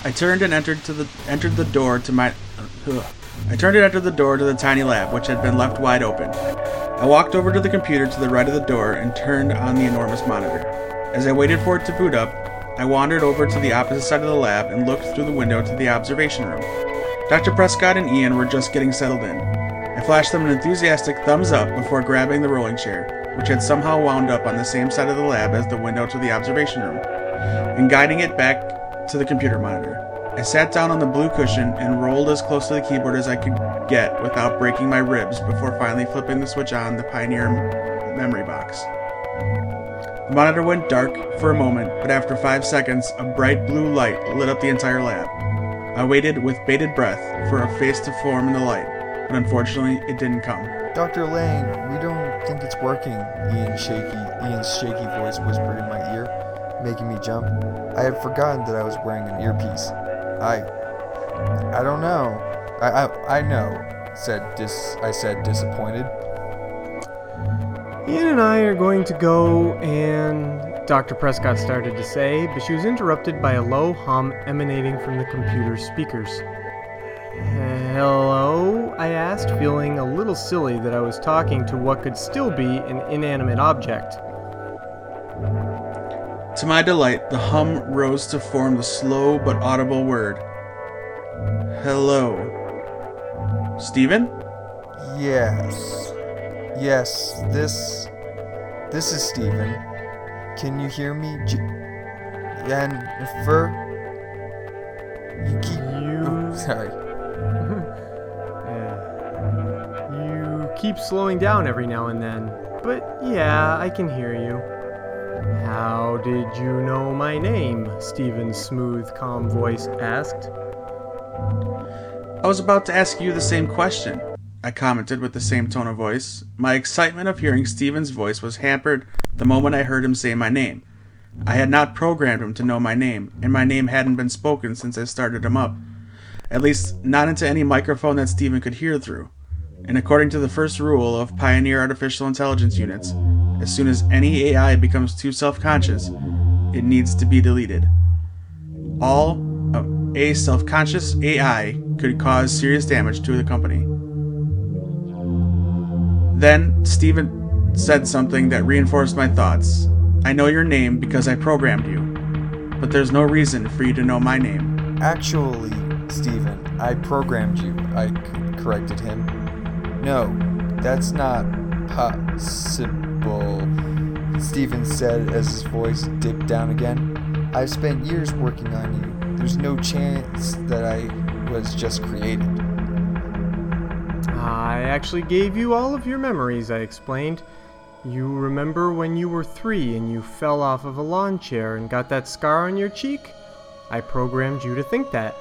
I turned and entered to the entered the door to my. ugh. I turned and entered the door to the tiny lab, which had been left wide open. I walked over to the computer to the right of the door and turned on the enormous monitor. As I waited for it to boot up, I wandered over to the opposite side of the lab and looked through the window to the observation room. Dr. Prescott and Ian were just getting settled in. I flashed them an enthusiastic thumbs up before grabbing the rolling chair. which had somehow wound up on the same side of the lab as the window to the observation room, and guiding it back to the computer monitor. I sat down on the blue cushion and rolled as close to the keyboard as I could get without breaking my ribs before finally flipping the switch on the Pioneer memory box. The monitor went dark for a moment, but after five seconds, a bright blue light lit up the entire lab. I waited with bated breath for a face to form in the light, but unfortunately, it didn't come. Dr. Lane, we don't think it's working, Ian shaky Ian's shaky voice whispered in my ear, making me jump. I had forgotten that I was wearing an earpiece. I I don't know. I I, I know, said dis I said disappointed. Ian and I are going to go and Dr. Prescott started to say, but she was interrupted by a low hum emanating from the computer speakers. Hello? I asked, feeling a little silly that I was talking to what could still be an inanimate object. To my delight, the hum rose to form the slow but audible word Hello. Stephen? Yes. Yes, this. This is Stephen. Can you hear me? J- Jennifer? You keep. You- oh, sorry. Yeah. You keep slowing down every now and then, but yeah, I can hear you. How did you know my name? Stephen's smooth, calm voice asked. I was about to ask you the same question. I commented with the same tone of voice. My excitement of hearing Stephen's voice was hampered the moment I heard him say my name. I had not programmed him to know my name, and my name hadn't been spoken since I started him up. At least, not into any microphone that Stephen could hear through. And according to the first rule of Pioneer Artificial Intelligence units, as soon as any AI becomes too self conscious, it needs to be deleted. All a self conscious AI could cause serious damage to the company. Then, Stephen said something that reinforced my thoughts. I know your name because I programmed you, but there's no reason for you to know my name. Actually, Stephen, I programmed you. I corrected him. No, that's not possible. Stephen said as his voice dipped down again. I've spent years working on you. There's no chance that I was just created. I actually gave you all of your memories, I explained. You remember when you were three and you fell off of a lawn chair and got that scar on your cheek? I programmed you to think that.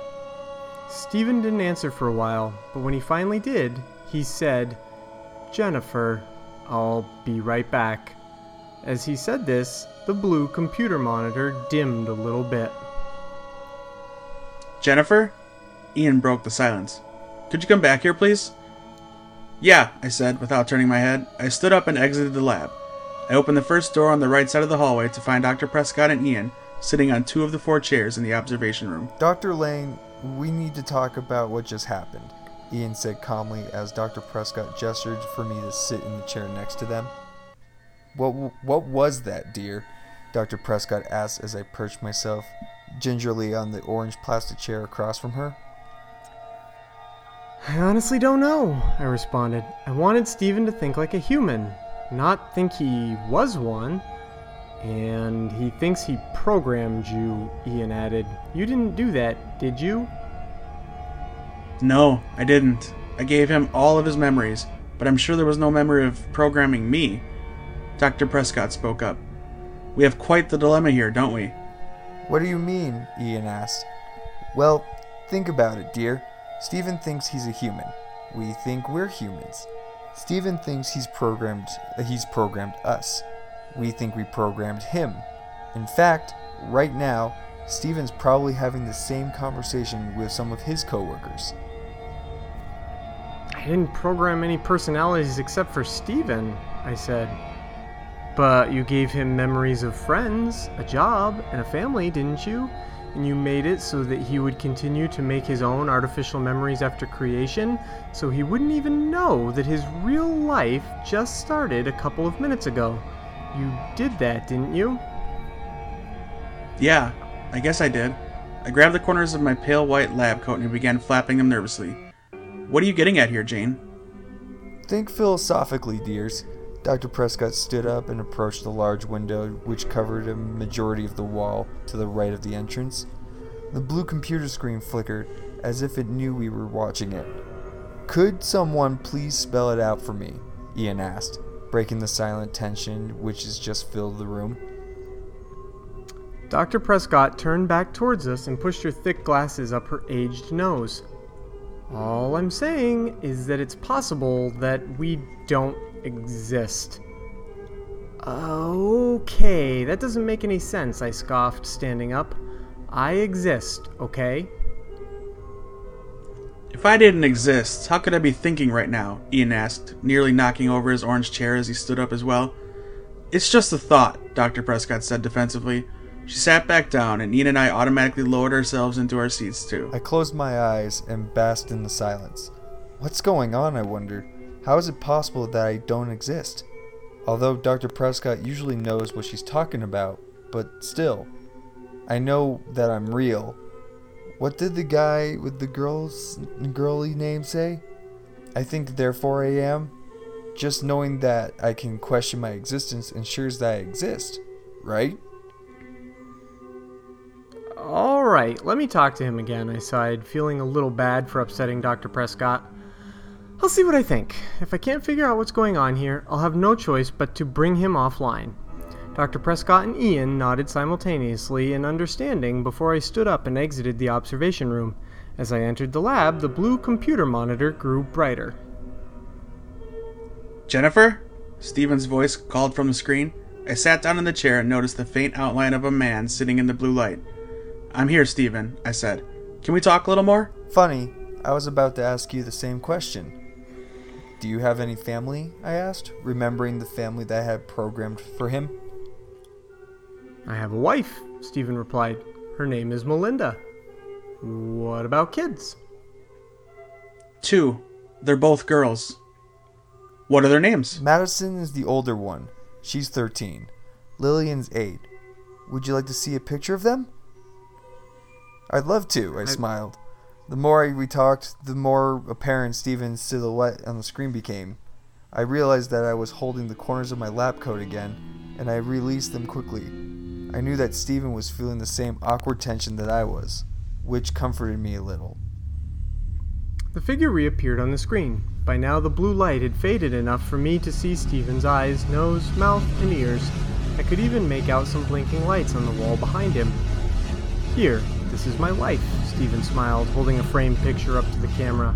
Stephen didn't answer for a while, but when he finally did, he said, Jennifer, I'll be right back. As he said this, the blue computer monitor dimmed a little bit. Jennifer? Ian broke the silence. Could you come back here, please? Yeah, I said, without turning my head. I stood up and exited the lab. I opened the first door on the right side of the hallway to find Dr. Prescott and Ian sitting on two of the four chairs in the observation room. Dr. Lane, we need to talk about what just happened, Ian said calmly as Dr. Prescott gestured for me to sit in the chair next to them. What, what was that, dear? Dr. Prescott asked as I perched myself gingerly on the orange plastic chair across from her. I honestly don't know, I responded. I wanted Stephen to think like a human, not think he was one. And he thinks he programmed you, Ian added. You didn't do that, did you? No, I didn't. I gave him all of his memories, but I'm sure there was no memory of programming me. Dr. Prescott spoke up. We have quite the dilemma here, don't we? What do you mean? Ian asked. Well, think about it, dear. Stephen thinks he's a human. We think we're humans. Stephen thinks he's programmed he's programmed us. We think we programmed him. In fact, right now, Stephen's probably having the same conversation with some of his coworkers. I didn't program any personalities except for Stephen, I said. But you gave him memories of friends, a job, and a family, didn't you? And you made it so that he would continue to make his own artificial memories after creation, so he wouldn't even know that his real life just started a couple of minutes ago. You did that, didn't you? Yeah, I guess I did. I grabbed the corners of my pale white lab coat and began flapping them nervously. What are you getting at here, Jane? Think philosophically, dears. Dr. Prescott stood up and approached the large window which covered a majority of the wall to the right of the entrance. The blue computer screen flickered as if it knew we were watching it. Could someone please spell it out for me? Ian asked, breaking the silent tension which has just filled the room. Dr. Prescott turned back towards us and pushed her thick glasses up her aged nose. All I'm saying is that it's possible that we don't exist. Okay, that doesn't make any sense, I scoffed, standing up. I exist, okay? If I didn't exist, how could I be thinking right now? Ian asked, nearly knocking over his orange chair as he stood up as well. It's just a thought, Dr. Prescott said defensively. She sat back down, and Nina and I automatically lowered ourselves into our seats too. I closed my eyes and basked in the silence. What's going on, I wondered? How is it possible that I don't exist? Although Dr. Prescott usually knows what she's talking about, but still, I know that I'm real. What did the guy with the girl's girly name say? I think therefore I am. Just knowing that I can question my existence ensures that I exist, right? All right, let me talk to him again, I sighed, feeling a little bad for upsetting Dr. Prescott. I'll see what I think. If I can't figure out what's going on here, I'll have no choice but to bring him offline. Dr. Prescott and Ian nodded simultaneously in understanding before I stood up and exited the observation room. As I entered the lab, the blue computer monitor grew brighter. Jennifer? Stephen's voice called from the screen. I sat down in the chair and noticed the faint outline of a man sitting in the blue light. I'm here, Stephen, I said. Can we talk a little more? Funny, I was about to ask you the same question. Do you have any family? I asked, remembering the family that I had programmed for him. I have a wife, Stephen replied. Her name is Melinda. What about kids? Two. They're both girls. What are their names? Madison is the older one. She's 13. Lillian's 8. Would you like to see a picture of them? I'd love to, I, I smiled. The more we talked, the more apparent Stephen's silhouette on the screen became. I realized that I was holding the corners of my lab coat again, and I released them quickly. I knew that Stephen was feeling the same awkward tension that I was, which comforted me a little. The figure reappeared on the screen. By now, the blue light had faded enough for me to see Stephen's eyes, nose, mouth, and ears. I could even make out some blinking lights on the wall behind him. Here, this is my wife, Stephen smiled, holding a framed picture up to the camera.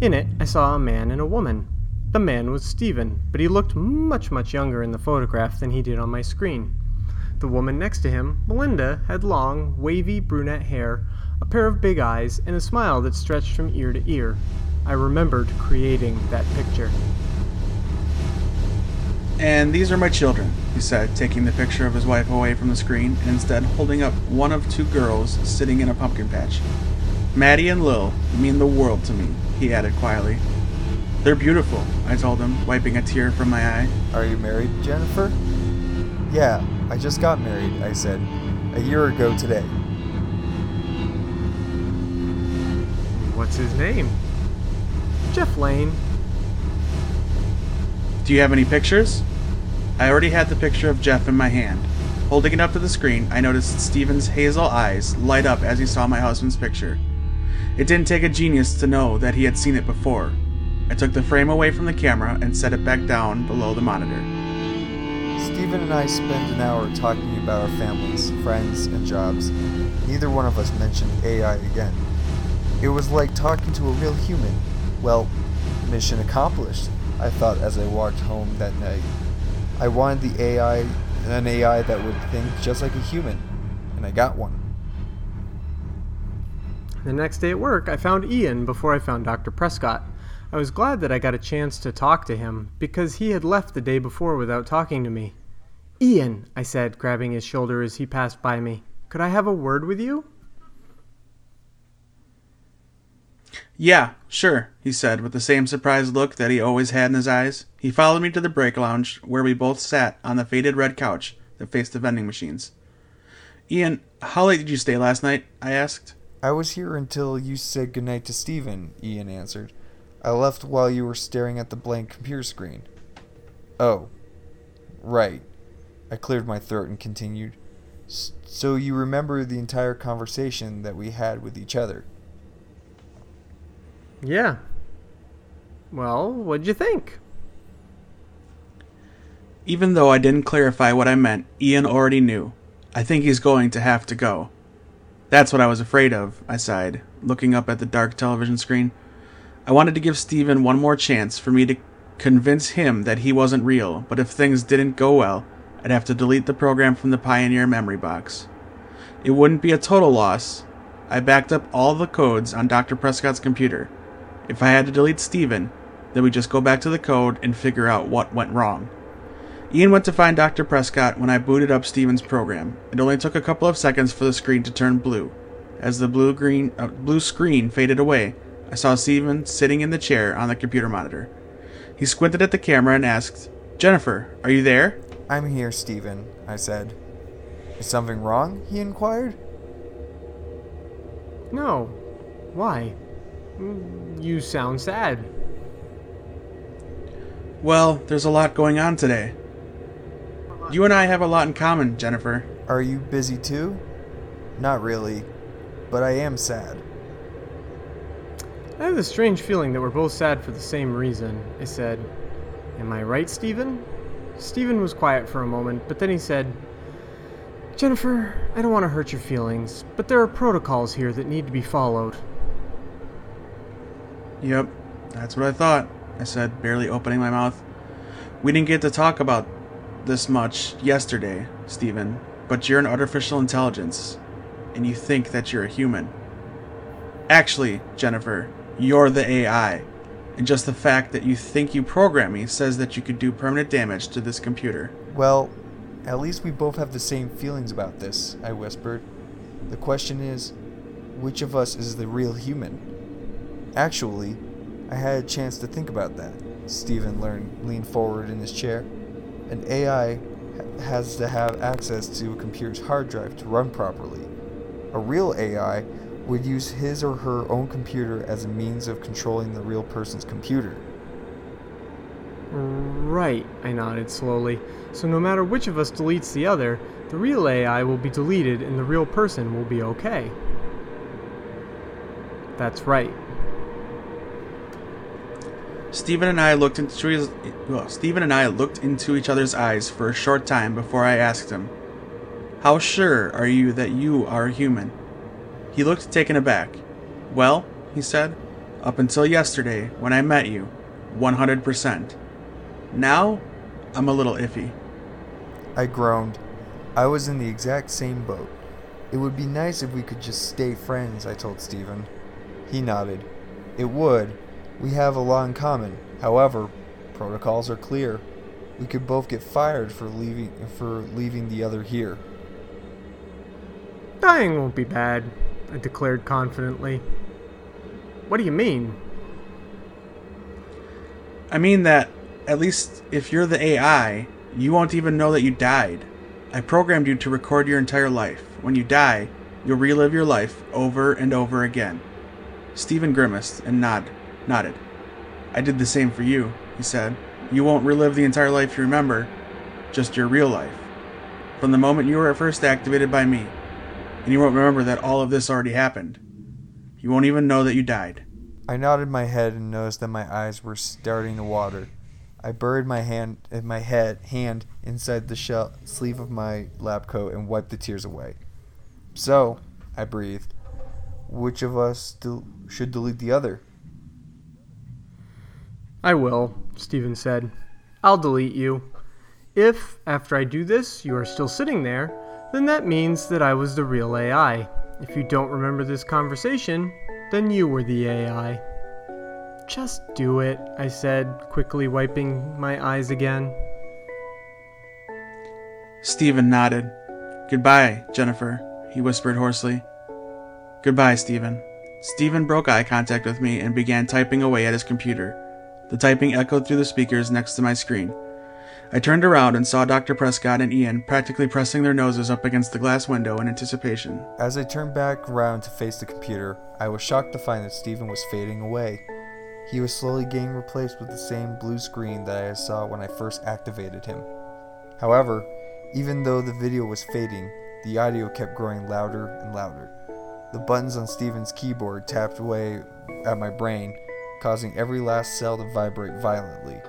In it, I saw a man and a woman. The man was Stephen, but he looked much, much younger in the photograph than he did on my screen. The woman next to him, Melinda, had long, wavy brunette hair, a pair of big eyes, and a smile that stretched from ear to ear. I remembered creating that picture. And these are my children, he said, taking the picture of his wife away from the screen and instead holding up one of two girls sitting in a pumpkin patch. Maddie and Lil mean the world to me, he added quietly. They're beautiful, I told him, wiping a tear from my eye. Are you married, Jennifer? Yeah, I just got married, I said, a year ago today. What's his name? Jeff Lane. Do you have any pictures? I already had the picture of Jeff in my hand. Holding it up to the screen, I noticed Stephen's hazel eyes light up as he saw my husband's picture. It didn't take a genius to know that he had seen it before. I took the frame away from the camera and set it back down below the monitor. Stephen and I spent an hour talking about our families, friends, and jobs. Neither one of us mentioned AI again. It was like talking to a real human. Well, mission accomplished, I thought as I walked home that night. I wanted the AI, an AI that would think just like a human, and I got one. The next day at work, I found Ian before I found Dr. Prescott. I was glad that I got a chance to talk to him because he had left the day before without talking to me. Ian, I said, grabbing his shoulder as he passed by me, could I have a word with you? Yeah, sure, he said, with the same surprised look that he always had in his eyes. He followed me to the break lounge, where we both sat on the faded red couch that faced the vending machines. Ian, how late did you stay last night? I asked. I was here until you said goodnight to Stephen, Ian answered. I left while you were staring at the blank computer screen. Oh, Right. I cleared my throat and continued. So you remember the entire conversation that we had with each other? Yeah. Well, what'd you think? Even though I didn't clarify what I meant, Ian already knew. I think he's going to have to go. That's what I was afraid of, I sighed, looking up at the dark television screen. I wanted to give Steven one more chance for me to convince him that he wasn't real, but if things didn't go well, I'd have to delete the program from the Pioneer memory box. It wouldn't be a total loss. I backed up all the codes on Dr. Prescott's computer. If I had to delete Steven, then we just go back to the code and figure out what went wrong. Ian went to find Dr. Prescott when I booted up Steven's program. It only took a couple of seconds for the screen to turn blue. As the blue green uh, blue screen faded away, I saw Steven sitting in the chair on the computer monitor. He squinted at the camera and asked, "Jennifer, are you there?" "I'm here, Steven," I said. "Is something wrong?" he inquired. "No. Why? Hmm, you sound sad." Well, there's a lot going on today. You and I have a lot in common, Jennifer. Are you busy too? Not really, but I am sad. I have a strange feeling that we're both sad for the same reason, I said. Am I right, Steven? Steven was quiet for a moment, but then he said, Jennifer, I don't want to hurt your feelings, but there are protocols here that need to be followed. Yep, that's what I thought, I said, barely opening my mouth. We didn't get to talk about this much yesterday, Stephen, but you're an artificial intelligence, and you think that you're a human. Actually, Jennifer, you're the AI, and just the fact that you think you program me says that you could do permanent damage to this computer. Well, at least we both have the same feelings about this, I whispered. The question is, which of us is the real human? Actually, I had a chance to think about that. Stephen learned, leaned forward in his chair. An AI has to have access to a computer's hard drive to run properly. A real AI would use his or her own computer as a means of controlling the real person's computer. Right, I nodded slowly. So no matter which of us deletes the other, the real AI will be deleted and the real person will be okay. That's right. Steven and I looked into his, well, Steven and I looked into each other's eyes for a short time before I asked him, "How sure are you that you are a human?" He looked taken aback. "Well," he said, "up until yesterday when I met you, 100%. Now, I'm a little iffy." I groaned. I was in the exact same boat. It would be nice if we could just stay friends, I told Stephen. He nodded. It would, we have a lot in common. However, protocols are clear. We could both get fired for leaving for leaving the other here. Dying won't be bad, I declared confidently. What do you mean? I mean that at least if you're the AI, you won't even know that you died. I programmed you to record your entire life. When you die, you'll relive your life over and over again. Stephen grimaced and nodded nodded. I did the same for you, he said. You won't relive the entire life you remember, just your real life. From the moment you were first activated by me, and you won't remember that all of this already happened. You won't even know that you died. I nodded my head and noticed that my eyes were starting to water. I buried my hand in my head hand inside the shell, sleeve of my lab coat and wiped the tears away. So, I breathed, which of us should delete the other? I will, Steven said. I'll delete you. If, after I do this, you are still sitting there, then that means that I was the real AI. If you don't remember this conversation, then you were the AI. Just do it, I said, quickly wiping my eyes again. Stephen nodded. Goodbye, Jennifer, he whispered hoarsely. Goodbye, Stephen. Stephen broke eye contact with me and began typing away at his computer. The typing echoed through the speakers next to my screen. I turned around and saw Dr. Prescott and Ian practically pressing their noses up against the glass window in anticipation. As I turned back around to face the computer, I was shocked to find that Steven was fading away. He was slowly getting replaced with the same blue screen that I saw when I first activated him. However, even though the video was fading, the audio kept growing louder and louder. The buttons on Steven's keyboard tapped away at my brain, causing every last cell to vibrate violently.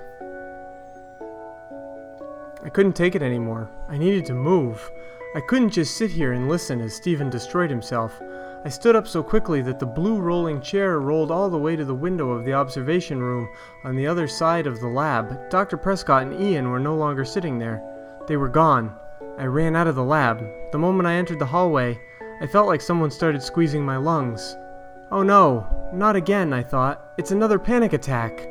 I couldn't take it anymore. I needed to move. I couldn't just sit here and listen as Stephen destroyed himself. I stood up so quickly that the blue rolling chair rolled all the way to the window of the observation room on the other side of the lab. Dr. Prescott and Ian were no longer sitting there. They were gone. I ran out of the lab. The moment I entered the hallway, I felt like someone started squeezing my lungs. Oh no, not again, I thought. It's another panic attack.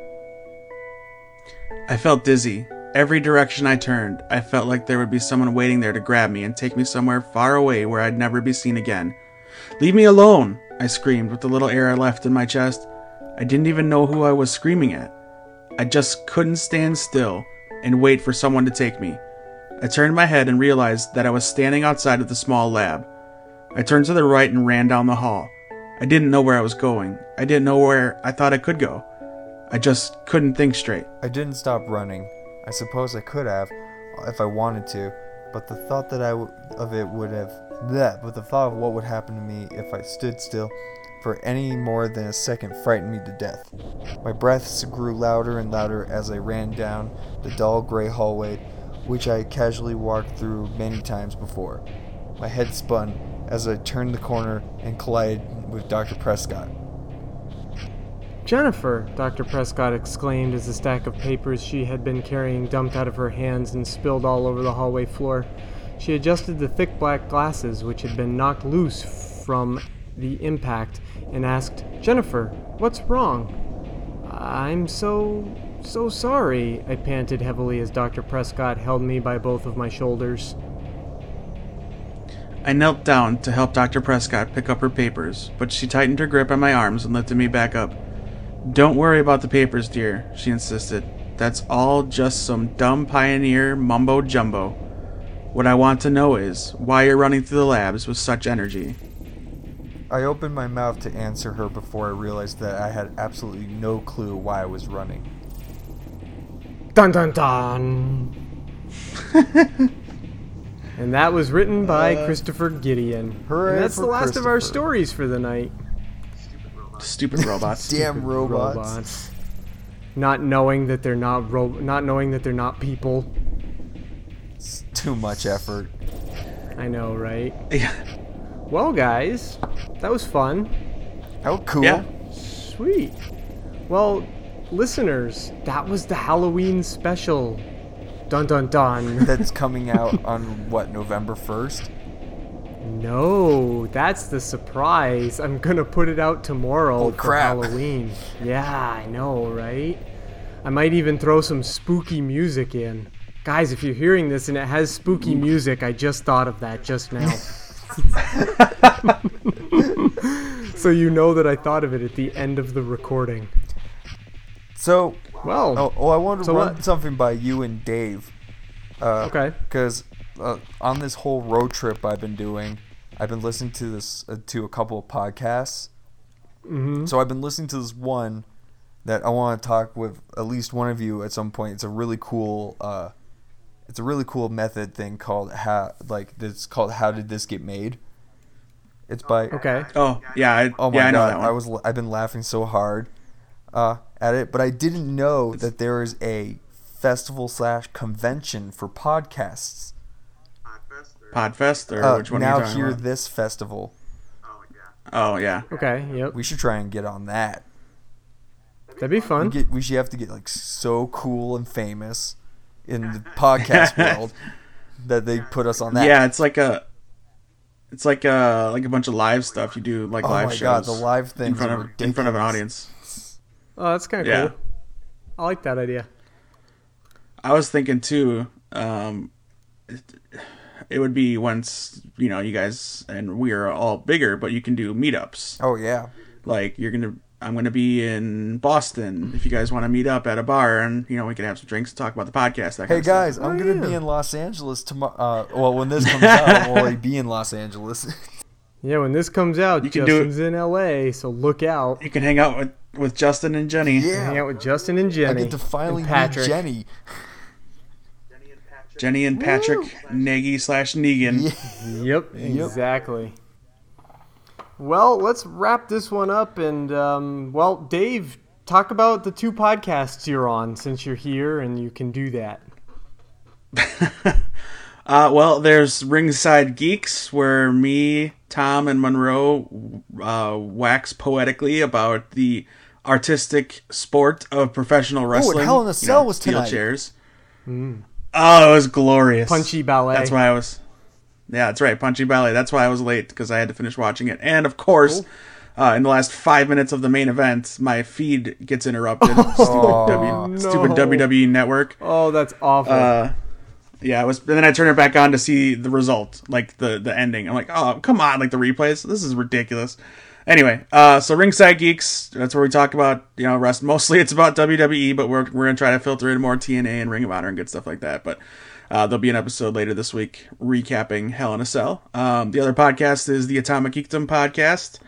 I felt dizzy. Every direction I turned, I felt like there would be someone waiting there to grab me and take me somewhere far away where I'd never be seen again. Leave me alone! I screamed with the little air I left in my chest. I didn't even know who I was screaming at. I just couldn't stand still and wait for someone to take me. I turned my head and realized that I was standing outside of the small lab. I turned to the right and ran down the hall. I didn't know where I was going. I didn't know where I thought I could go. I just couldn't think straight. I didn't stop running. I suppose I could have, if I wanted to, but the thought that I w- of it would have that, but the thought of what would happen to me if I stood still for any more than a second frightened me to death. My breaths grew louder and louder as I ran down the dull gray hallway, which I casually walked through many times before. My head spun as I turned the corner and collided with Dr. Prescott. Jennifer! Dr. Prescott exclaimed as the stack of papers she had been carrying dumped out of her hands and spilled all over the hallway floor. She adjusted the thick black glasses, which had been knocked loose from the impact, and asked, Jennifer, what's wrong? I'm so. so sorry, I panted heavily as Dr. Prescott held me by both of my shoulders. I knelt down to help Dr. Prescott pick up her papers, but she tightened her grip on my arms and lifted me back up. Don't worry about the papers, dear, she insisted. That's all just some dumb pioneer mumbo jumbo. What I want to know is why you're running through the labs with such energy. I opened my mouth to answer her before I realized that I had absolutely no clue why I was running. Dun dun dun! and that was written by uh, Christopher Gideon. hooray and that's the last of our stories for the night. Stupid robots. Damn robots. robots. Not knowing that they're not ro- not knowing that they're not people. It's too much effort. I know, right? Yeah. Well, guys, that was fun. How cool. Yeah. Sweet. Well, listeners, that was the Halloween special. Dun dun dun. That's coming out on what, November 1st? no, that's the surprise. I'm gonna put it out tomorrow Holy for crap. Halloween. Yeah, I know, right? I might even throw some spooky music in. Guys, if you're hearing this and it has spooky music, I just thought of that just now. so you know that I thought of it at the end of the recording. So, Well, oh, oh I wanted to So run what? something by you and Dave. Uh, okay. Because uh, on this whole road trip I've been doing, I've been listening to this uh, to a couple of podcasts. Mm-hmm. So I've been listening to this one that I want to talk with at least one of you at some point. It's a really cool. Uh, it's a really cool method thing called how like it's called how did this get made. It's by Okay. Oh, yeah. I, Oh my yeah, I know god, that one. I was I've been laughing so hard uh, at it, but I didn't know that there is a festival slash convention for podcasts. Podfest, or Uh, which one are now you hear about? this festival. Oh, yeah. Oh yeah. Okay. Yep. We should try and get on that. That'd be We, fun. get, we should have to get like so cool and famous in the podcast world that they put us on that. Yeah, it's like a. It's like a like a bunch of live stuff you do like Oh live my shows God, the live things in front are of in front of an audience. Oh, that's kind of Yeah. cool. I like that idea. I was thinking too. Um, it, it would be once you know you guys and we are all bigger, but you can do meetups. Oh yeah. Like you're gonna, I'm gonna be in Boston. If you guys want to meet up at a bar, and you know we can have some drinks, and talk about the podcast. That kind Hey of stuff. guys, I'm Oh, gonna yeah. be in Los Angeles tomorrow. Uh, well, when this comes out, I'll be in Los Angeles. Yeah, when this comes out, You can do it- Justin's in LA, so look out. You can hang out with with Justin and Jenny. Yeah. Hang out with Justin and Jenny. I get to finally and meet Patrick. Jenny. And Patrick, Jenny and Patrick Nagy slash Negan. Yep, exactly. Well, let's wrap this one up. And, um, well, Dave, talk about the two podcasts you're on since you're here and you can do that. Uh, well, there's Ringside Geeks, where me, Tom, and Monroe uh, wax poetically about the artistic sport of professional wrestling. Hell in a You Cell know, was steel tonight. chairs. Oh, it was glorious. Punchy ballet. That's why I was. Yeah, that's right. Punchy Ballet. That's why I was late because I had to finish watching it. And of course, uh, in the last five minutes of the main event, my feed gets interrupted. stupid, w, stupid. WWE network. Oh, that's awful. Uh, yeah, it was. And then I turned it back on to see the result, like the the ending. I'm like, oh, come on, like the replays. This is ridiculous. Anyway, uh, so Ringside Geeks. That's where we talk about you know rest. Mostly it's about WWE, but we're we're gonna try to filter in more TNA and Ring of Honor and good stuff like that. But uh, there'll be an episode later this week recapping Hell in a Cell. Um, the other podcast is the Atomic Geekdom podcast,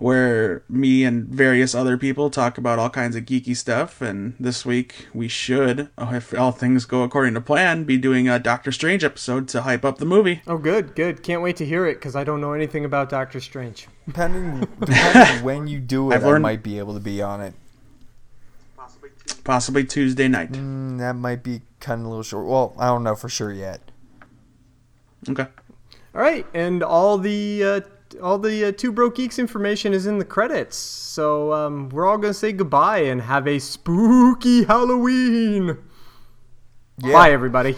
where me and various other people talk about all kinds of geeky stuff. And this week we should, oh, if all things go according to plan, be doing a Doctor Strange episode to hype up the movie. oh, good, good. Can't wait to hear it because I don't know anything about Doctor Strange. Depending, depending when you do it, I've I might be able to be on it. Possibly Tuesday night. Mm, that might be kind of a little short. Well, I don't know for sure yet. Okay. All right, and all the uh, all the uh, two broke geeks information is in the credits. So um, we're all gonna say goodbye and have a spooky Halloween. Yeah. Bye, everybody.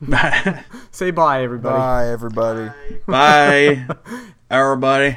Bye. Say bye, everybody. Bye, everybody. Bye, everybody.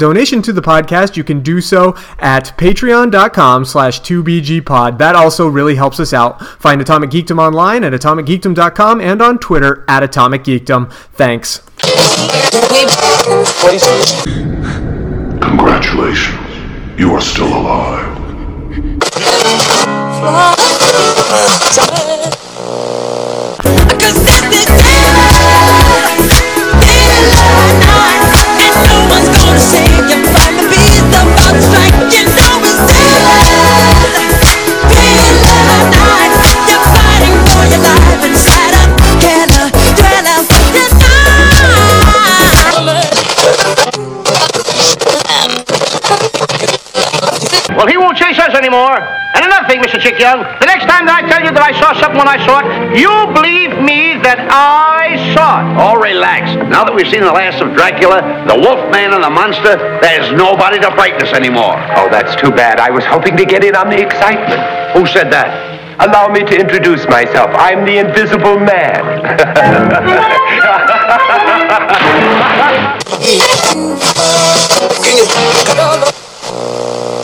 donation to the podcast, you can do so at patreon.com slash 2BGPod. That also really helps us out. Find Atomic Geekdom online at atomicgeekdom.com and on Twitter at Atomic Geekdom. Thanks. Congratulations. You are still alive. Well, he won't chase us anymore. And another thing, Mr. Chick Young, the next time that I tell you that I saw something when I saw it, you believe me that I saw it. Oh, relax. Now that we've seen the last of Dracula, the Wolfman and the monster, there's nobody to frighten us anymore. Oh, that's too bad. I was hoping to get in on the excitement. Who said that? Allow me to introduce myself. I'm the Invisible Man.